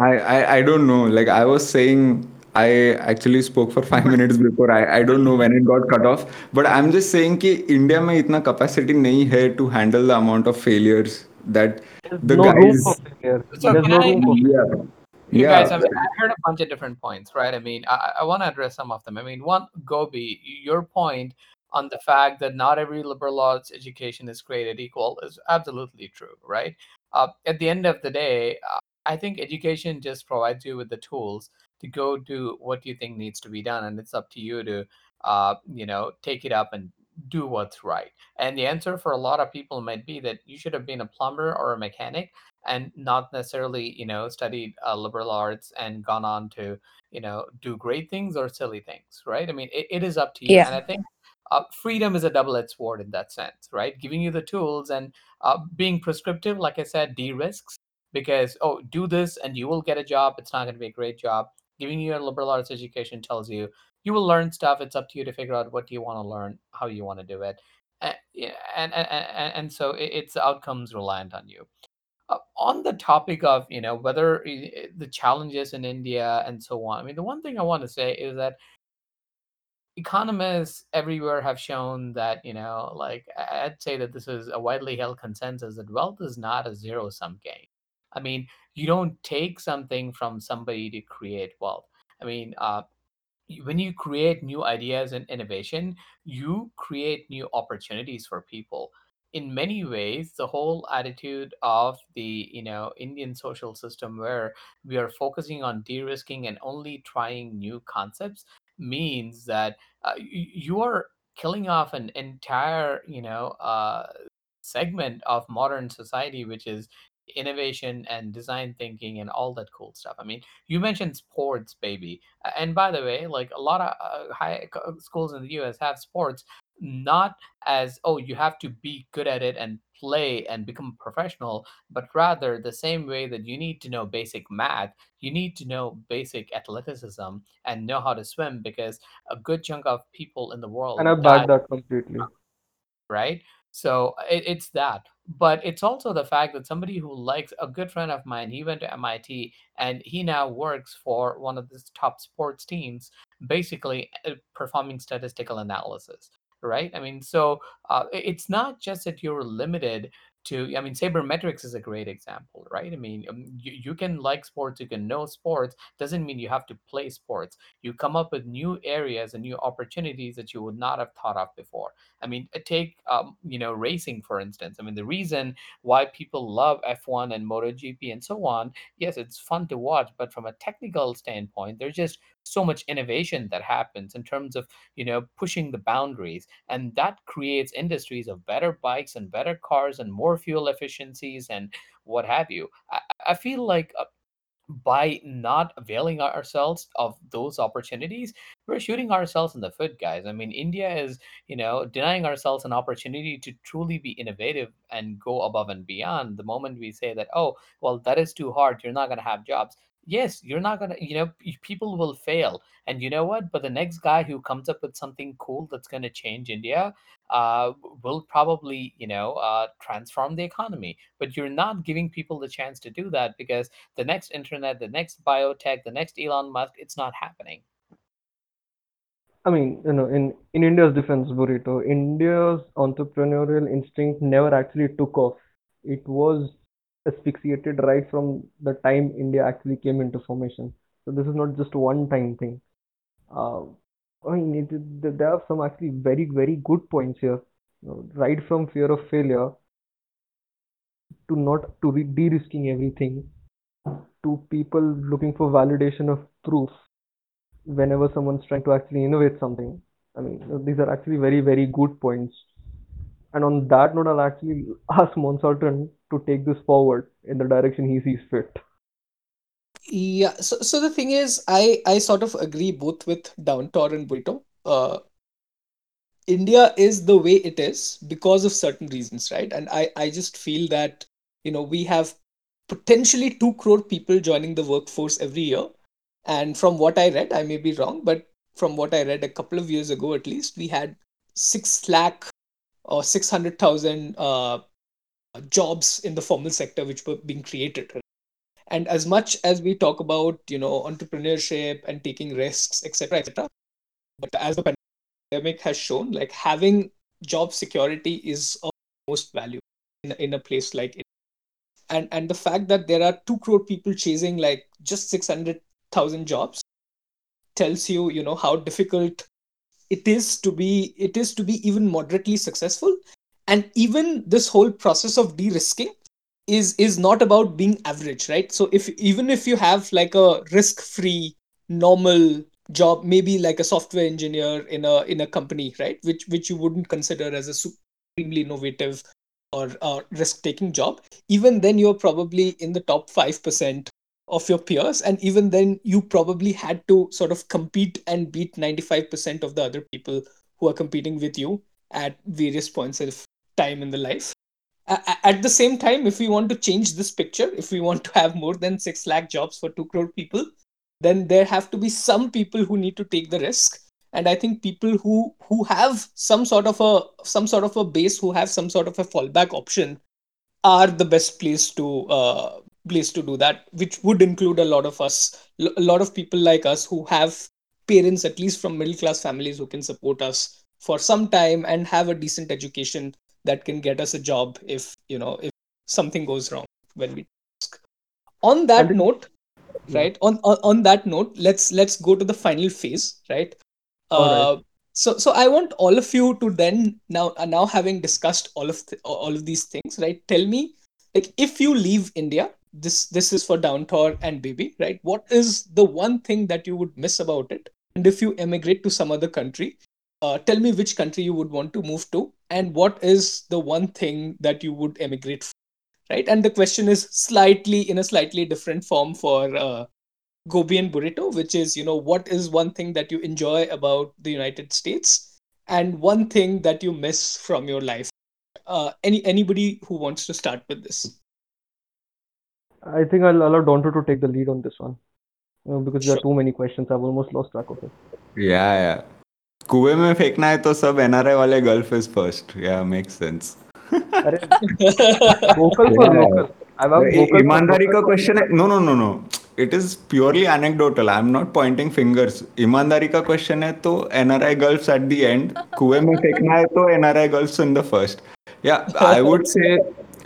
I, I, I don't know. Like I was saying, I actually spoke for five minutes before. I, I don't know when it got cut off. But I'm just saying कि India में इतना capacity नहीं है to handle the amount of failures that There's the no room for guys. failure. So There's can no I- room for Yeah. You Yeah. guys, I mean, I heard a bunch of different points, right? I mean, I, I want to address some of them. I mean, one, Gobi, your point on the fact that not every liberal arts education is created equal is absolutely true, right? Uh, at the end of the day, uh, I think education just provides you with the tools to go do what you think needs to be done, and it's up to you to, uh, you know, take it up and do what's right. And the answer for a lot of people might be that you should have been a plumber or a mechanic and not necessarily you know studied uh, liberal arts and gone on to you know do great things or silly things right? I mean it, it is up to you. Yeah. and i think uh, freedom is a double-edged sword in that sense right? Giving you the tools and uh, being prescriptive like i said de-risks because oh do this and you will get a job. It's not going to be a great job giving you a liberal arts education tells you you will learn stuff it's up to you to figure out what do you want to learn how you want to do it and, and, and, and, so it's outcomes reliant on you uh, on the topic of you know whether the challenges in India and so on. I mean, the one thing I want to say is that economists everywhere have shown that you know, like I'd say that this is a widely held consensus that wealth is not a zero sum game. I mean, you don't take something from somebody to create wealth. I mean, uh, when you create new ideas and innovation, you create new opportunities for people. In many ways, the whole attitude of the you know Indian social system, where we are focusing on de-risking and only trying new concepts, means that uh, you are killing off an entire you know uh, segment of modern society, which is innovation and design thinking and all that cool stuff. I mean, you mentioned sports, baby And by the way, like a lot of uh, high co- schools in the US have sports not as, oh, you have to be good at it and play and become professional, but rather the same way that you need to know basic math, you need to know basic athleticism and know how to swim because a good chunk of people in the world And I back die that completely. right? So it, it's that. But it's also the fact that somebody who likes a good friend of mine, he went to MIT and he now works for one of the top sports teams, basically uh, performing statistical analysis, right? I mean, so uh, it's not just that you're limited to, I mean, sabermetrics is a great example, right? I mean, um, you, you can like sports, you can know sports, doesn't mean you have to play sports. You come up with new areas and new opportunities that you would not have thought of before I mean, uh, take um, you know racing for instance. I mean, the reason why people love F1 and MotoGP and so on, yes, it's fun to watch, but from a technical standpoint, they're just so much innovation that happens in terms of you know pushing the boundaries, and that creates industries of better bikes and better cars and more fuel efficiencies and what have you. I, I feel like uh, by not availing ourselves of those opportunities, we're shooting ourselves in the foot, guys. I mean, India is, you know, denying ourselves an opportunity to truly be innovative and go above and beyond. The moment we say that, oh, well, that is too hard, you're not going to have jobs. Yes, you're not to, you know, people will fail. And you know what? But the next guy who comes up with something cool that's to change India uh, will probably, you know, uh, transform the economy. But you're not giving people the chance to do that because the next internet, the next biotech, the next Elon Musk, it's not happening. I mean, you know, in in India's defense, Burrito, India's entrepreneurial instinct never actually took off. It was asphyxiated right from the time India actually came into formation. So this is not just a one-time thing. Uh, I mean, it, it- there are some actually very, very good points here. You know, right from fear of failure to not to re de-risking everything to people looking for validation of proof whenever someone's trying to actually innovate something. I mean, these are actually very, very good points. And on that note, I'll actually ask Monsultant to take this forward in the direction he sees fit. Yeah, so so the thing is, I I sort of agree both with Downtorr and Burrito. Uh, India is the way it is because of certain reasons, right? And I I just feel that you know we have potentially two crore people joining the workforce every year, and from what I read, I may be wrong, but from what I read a couple of years ago at least, we had six lakh or 600,000 uh, jobs in the formal sector which were being created. And as much as we talk about, you know, entrepreneurship and taking risks, etc., etc., but as the pandemic has shown, like having job security is of most value in, in a place like it. And and the fact that there are two crore people chasing like just six hundred thousand jobs tells you, you know, how difficult it is to be it is to be even moderately successful and even this whole process of de-risking is is not about being average right? So if even if you have like a risk free normal job maybe like a software engineer in a in a company right? Which which you wouldn't consider as a supremely innovative or, or risk taking job even then you're probably in the top 5% of your peers. And even then you probably had to sort of compete and beat 95% of the other people who are competing with you at various points of time in the life. At the same time if we want to change this picture if we want to have more than 6 lakh jobs for 2 crore people then there have to be some people who need to take the risk. And i think people who who have some sort of a some sort of a base who have some sort of a fallback option are the best place to uh, place to do that which would include a lot of us a lot of people like us who have parents at least from middle class families who can support us for some time and have a decent education that can get us a job if you know if something goes wrong when we ask. on that And- note Yeah. right on, on on that note let's let's go to the final phase right? Uh, so so i want all of you to then now uh, now having discussed all of all of these things right tell me like if you leave india this this is for downtorr and baby right? What is the one thing that you would miss about it? And if you emigrate to some other country uh, tell me which country you would want to move to and what is the one thing that you would emigrate for, right and the question is slightly in a slightly different form for uh, gobi and burrito which is you know what is one thing that you enjoy about the united states and one thing that you miss from your life uh, any anybody who wants to start with this I think I'll allow Downtorr to take the lead on this one. Uh, because there are too many questions. I've almost lost track of it. yeah या कुएँ में फेंकना है तो सब NRI वाले Gulf is first या makes sense अरे I'm vocal. For ईमानदारी का क्वेश्चन है no no no no it is purely anecdotal I am not pointing fingers ईमानदारी का क्वेश्चन है तो NRI girls at the end कुएँ में फेंकना है तो NRI girls in the first या I would say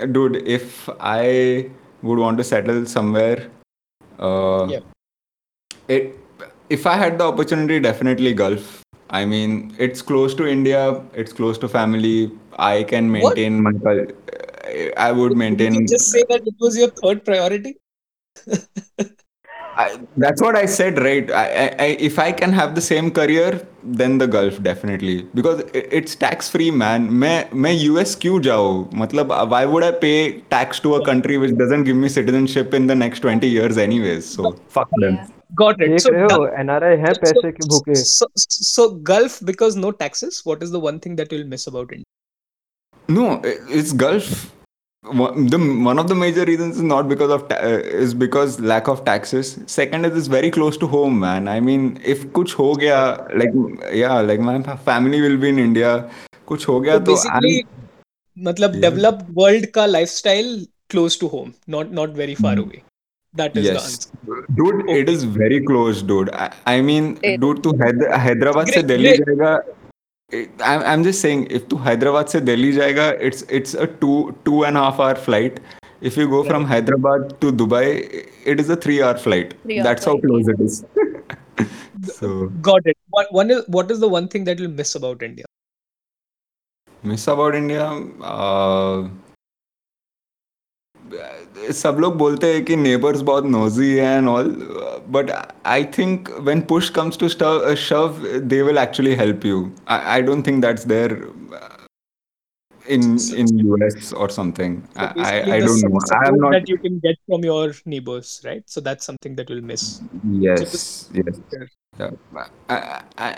dude if i would want to settle somewhere uh, Yeah. it if i had the opportunity definitely gulf. i mean it's close to india it's close to family i can What? maintain my cul- i would Did maintain you just say that it was your third priority I, that's what I said, right? I, I, I, if I can have the same career, then the Gulf definitely because it, it's tax free, man. मैं मैं US क्यों जाऊँ? मतलब why would I pay tax to a country which doesn't give me citizenship in the next 20 years anyways? So fuck them. Yeah. got it देख so रहे हो Gulf- NRI है so- पैसे के भूखे so, so gulf because no taxes what is the one thing that you'll miss about india No, i- it's Gulf. One, the, one of the major reasons is not because of ta- uh, is because lack of taxes. Second is it's very close to home, man. I mean, if कुछ हो गया, like yeah, like my family will be in India. कुछ हो गया so तो basically I'm- मतलब Yeah. developed world का lifestyle close to home not not very far away That is yes. Dude, it is very close, dude. I, I mean, hey. dude, to Hyderabad se Delhi jayega. I'm, I'm just saying, if to Hyderabad se Delhi jayega, it's it's a two two and a half hour flight. If you go from Hyderabad to Dubai, it is a three hour flight. Three That's how close it is. so got it. What one is what is the one thing that you'll miss about India? Miss about India? Uh, सब लोग बोलते हैं कि neighbours बहुत nosy हैं and all but I think when push comes to shove they will actually help you I don't think that's there in in US or something. so I, I, basically I the don't know. support I am not. that you can get from your neighbors right so that's something that you'll miss Yes, yes. Sure. Yeah. I, I,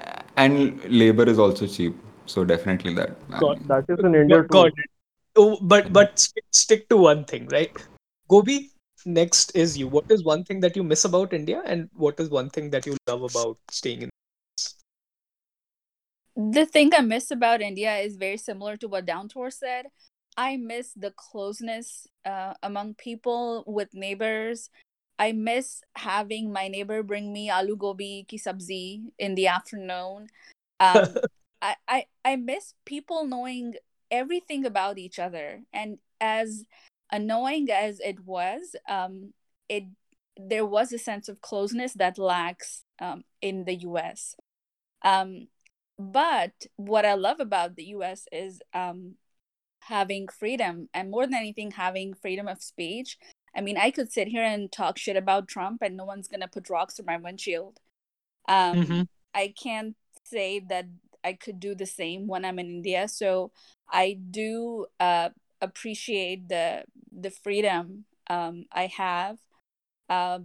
and labor is also cheap, so definitely that. I Got- mean, that is in India Got- too got it. Oh, but but stick, stick to one thing, right? Gobi, next is you. What is one thing that you miss about India, and what is one thing that you love about staying in? the thing I miss about India is very similar to what Downtorr said. I miss the closeness uh, among people with neighbors. I miss having my neighbor bring me aloo gobi ki sabzi in the afternoon. Um, I, I I miss people knowing everything about each other, and as annoying as it was, um, it there was a sense of closeness that lacks um, in the U.S. Um, but what I love about the US is um, having freedom and more than anything, having freedom of speech. I mean, I could sit here and talk shit about Trump and no one's going to put rocks through my windshield. Um, Mhm. I can't say that I could do the same when I'm in India. So I do uh, appreciate the the freedom um, I have uh,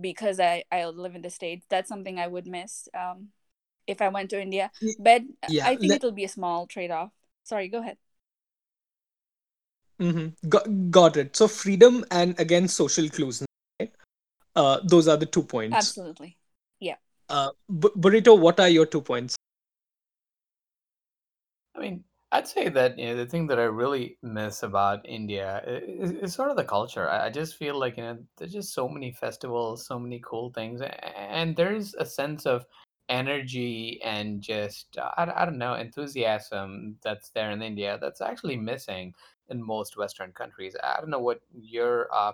because I, I live in the States. That's something I would miss. Um, if I went to India. But yeah, I think le- it'll be a small trade off. Sorry, go ahead. Mm-hmm. Got, got it. So freedom and again social closeness. Right? Uh, those are the two points. Absolutely. Yeah. Uh, Burrito, what are your two points? I mean, I'd say that you know the thing that I really miss about India is, is sort of the culture. I, just feel like you know there's just so many festivals, so many cool things, and there's a sense of energy and just I, I don't know enthusiasm that's there in India that's actually missing in most Western countries. I don't know what your uh,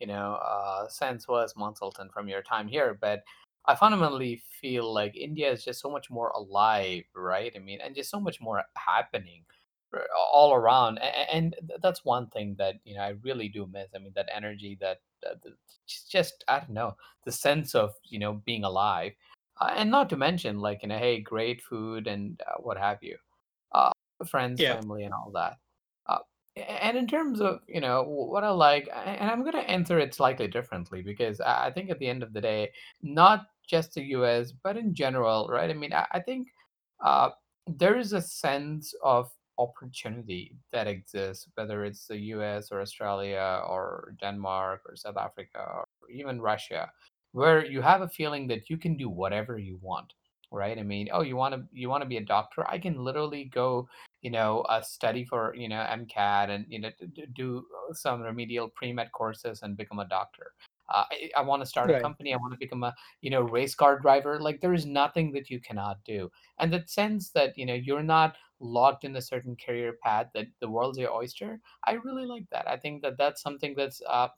you know uh, sense was, Monsultant, from your time here, but I fundamentally feel like India is just so much more alive, right? I mean, and just so much more happening r- all around, a- and th- that's one thing that you know I really do miss. I mean, that energy, that, that that- just just- I don't know, the sense of you know being alive, uh, and not to mention like you know, hey, great food and uh, what have you uh, friends, Yeah, family, and all that. Uh, a- and in terms of you know wh- what I like, a- and I'm going to answer it slightly differently because I I think at the end of the day, not just the U.S. but in general, right? I mean, I, I think uh, there is a sense of opportunity that exists, whether it's the U.S. or Australia or Denmark or South Africa or even Russia, where you have a feeling that you can do whatever you want right i mean oh you want to you want to be a doctor i can literally go you know uh, study for you know MCAT and you know do some remedial pre-med courses and become a doctor uh, i, I want to start a right. company i want to become a you know race car driver like there is nothing that you cannot do and that sense that you know you're not locked in a certain career path that the world's your oyster i really like that i think that that's something that's uh,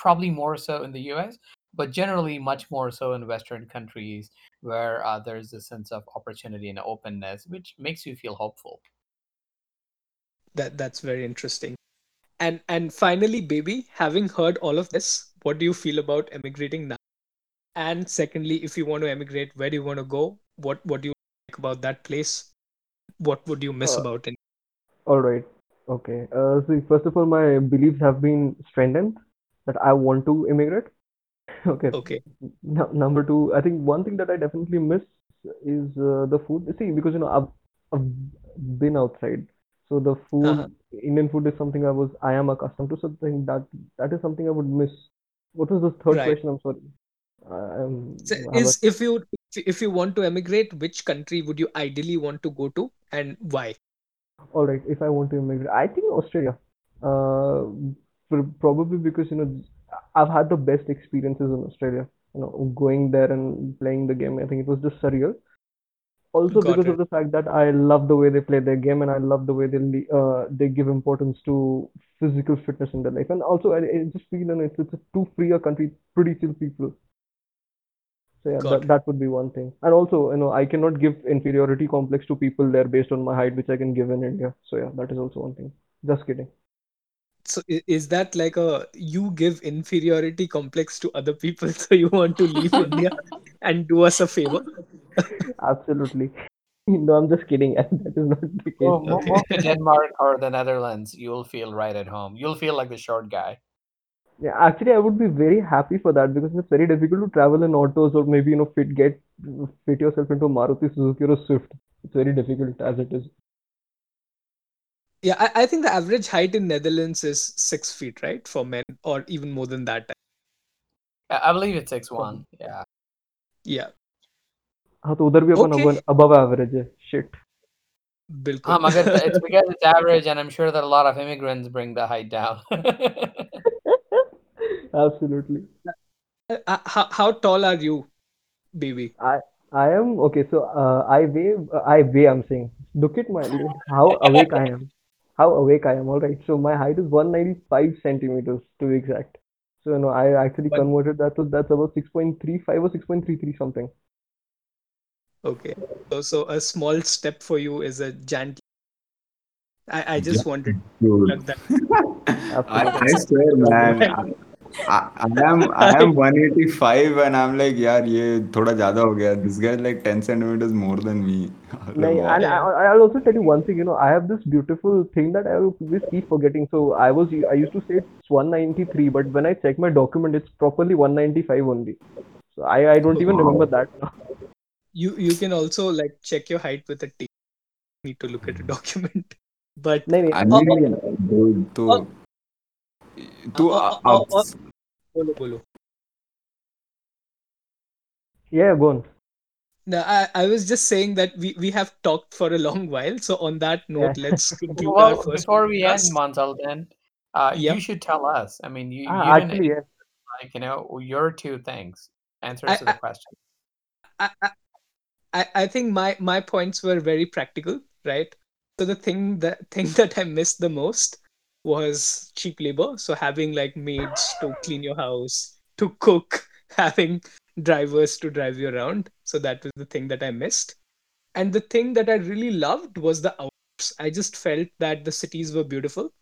probably more so in the US, but generally much more so in Western countries where uh, there's a sense of opportunity and openness, which makes you feel hopeful. That that's very interesting. And and finally, baby, having heard all of this, what do you feel about emigrating now? And secondly, if you want to emigrate, where do you want to go? What what do you like about that place? What would you miss Uh, about it? all right. Okay. Uh, see, first of all, my beliefs have been strengthened that I want to immigrate. Okay. Okay. N number two, I think one thing that I definitely miss is uh, the food. See, because you know I've, I've been outside, so the Uh-huh. food, Indian food is something I was I am accustomed to. So I think that that is something I would miss. What was the third Right. question? I'm sorry. Am So a is if you if you want to emigrate, which country would you ideally want to go to and why? All right, if I want to immigrate, I think Australia. Uh, pr- probably because you know I've had the best experiences in Australia. You know, going there and playing the game. I think it was just surreal. Also Got because of the fact that I love the way they play their game and I love the way they uh they give importance to physical fitness in their life. And also I, I just feel you know, it's it's a too free a country, pretty chill people. So yeah, Got that it. that would be one thing. And also, you know, I cannot give inferiority complex to people there based on my height, which I can give in India. So yeah, that is also one thing. Just kidding. So is that like a you give inferiority complex to other people, so you want to leave India and do us a favor? Absolutely. No, I'm just kidding. That is not the case. Well, mo- Okay. move to Denmark or the Netherlands, you'll feel right at home. You'll feel like the short guy. Yeah, actually, I would be very happy for that because it's very difficult to travel in autos or maybe, you know, fit get fit yourself into Maruti Suzuki or Swift. It's very difficult as it is. Yeah, I, I think the average height in Netherlands is six feet, right? For men, or even more than that. I I believe it's six one. Yeah. Yeah. हाँ तो उधर भी अपन Okay. above above average है shit. बिल्कुल हाँ मगर it's because it's average and I'm sure that a lot of immigrants bring the height down. Absolutely. Uh, how, how tall are you, baby? I I am okay. So uh, I weigh uh, I weigh. I'm saying. Look at my how awake I am. How awake I am. All right. So my height is 195 centimeters to be exact. So you know I actually One- converted that to that's about 6.35 or 6.33 something. Okay. So, so a small step for you is a giant. I, I just Yeah. wanted to Dude, plug that. I, I swear, man. I, I, I am I am 185 and I'm like, यार ये थोड़ा ज्यादा हो गया. This guy is like 10 centimeters more than me. I was like, Nahin, wow. and I, I'll also tell you one thing, you know, I have this beautiful thing that I always keep forgetting. So I was, I used to say it's 193, but when I check my document, it's properly 195 only. So I, I don't even remember that now. you you can also like check your height with a tape. Need to look at a hmm. document. But Nahin, I nahin, mean, dude, तो. तू Oh, oh, oh, up uh, uh, bolo bolo. yeah, go on. No, I, I was just saying that we, we have talked for a long while. So on that note, Yeah. let's conclude our well, first before we end, podcast. Mansal, then uh, Yeah. you should tell us. I mean, you, Ah, you didn't actually, yeah. like you know your two things answers I- to the I- question. I, I- I, think my, my points were very practical, right? So the thing that thing that I missed the most was cheap labor. So having like maids to clean your house, to cook, having drivers to drive you around. So that was the thing that I missed. And the thing that I really loved was the outdoors. I just felt that the cities were beautiful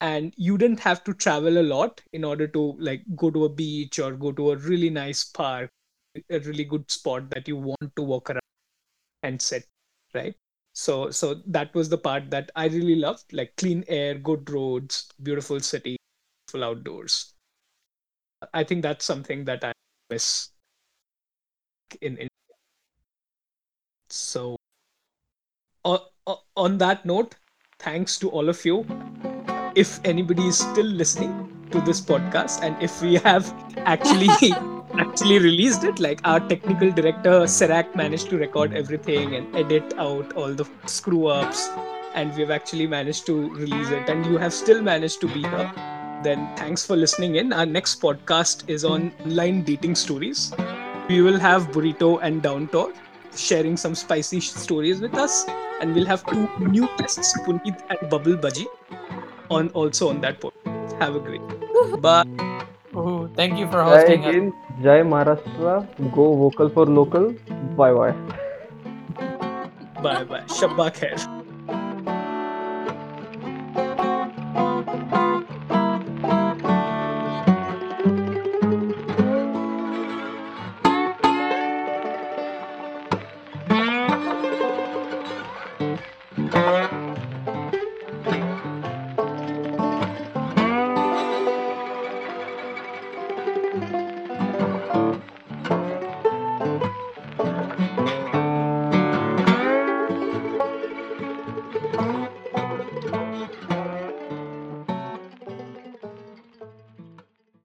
and you didn't have to travel a lot in order to like go to a beach or go to a really nice park, a really good spot that you want to walk around and set, right? So so that was the part that I really loved, like clean air, good roads, beautiful city, beautiful outdoors. I think that's something that I miss in, in so on, on that note thanks to all of you if anybody is still listening to this podcast and if we have actually actually released it. Like our technical director Serac managed to record everything and edit out all the screw ups and we've actually managed to release it. And you have still managed to be here then thanks for listening in. Our next podcast is on online dating stories. We will have burrito and downtorr sharing some spicy stories with us. And we'll have two new guests puneet and bubble baji on also on that podcast have a great bye Ooh, thank you for Jai hosting us. Hind, Jai Maharashtra, go vocal for local. Bye bye. bye bye shabba khair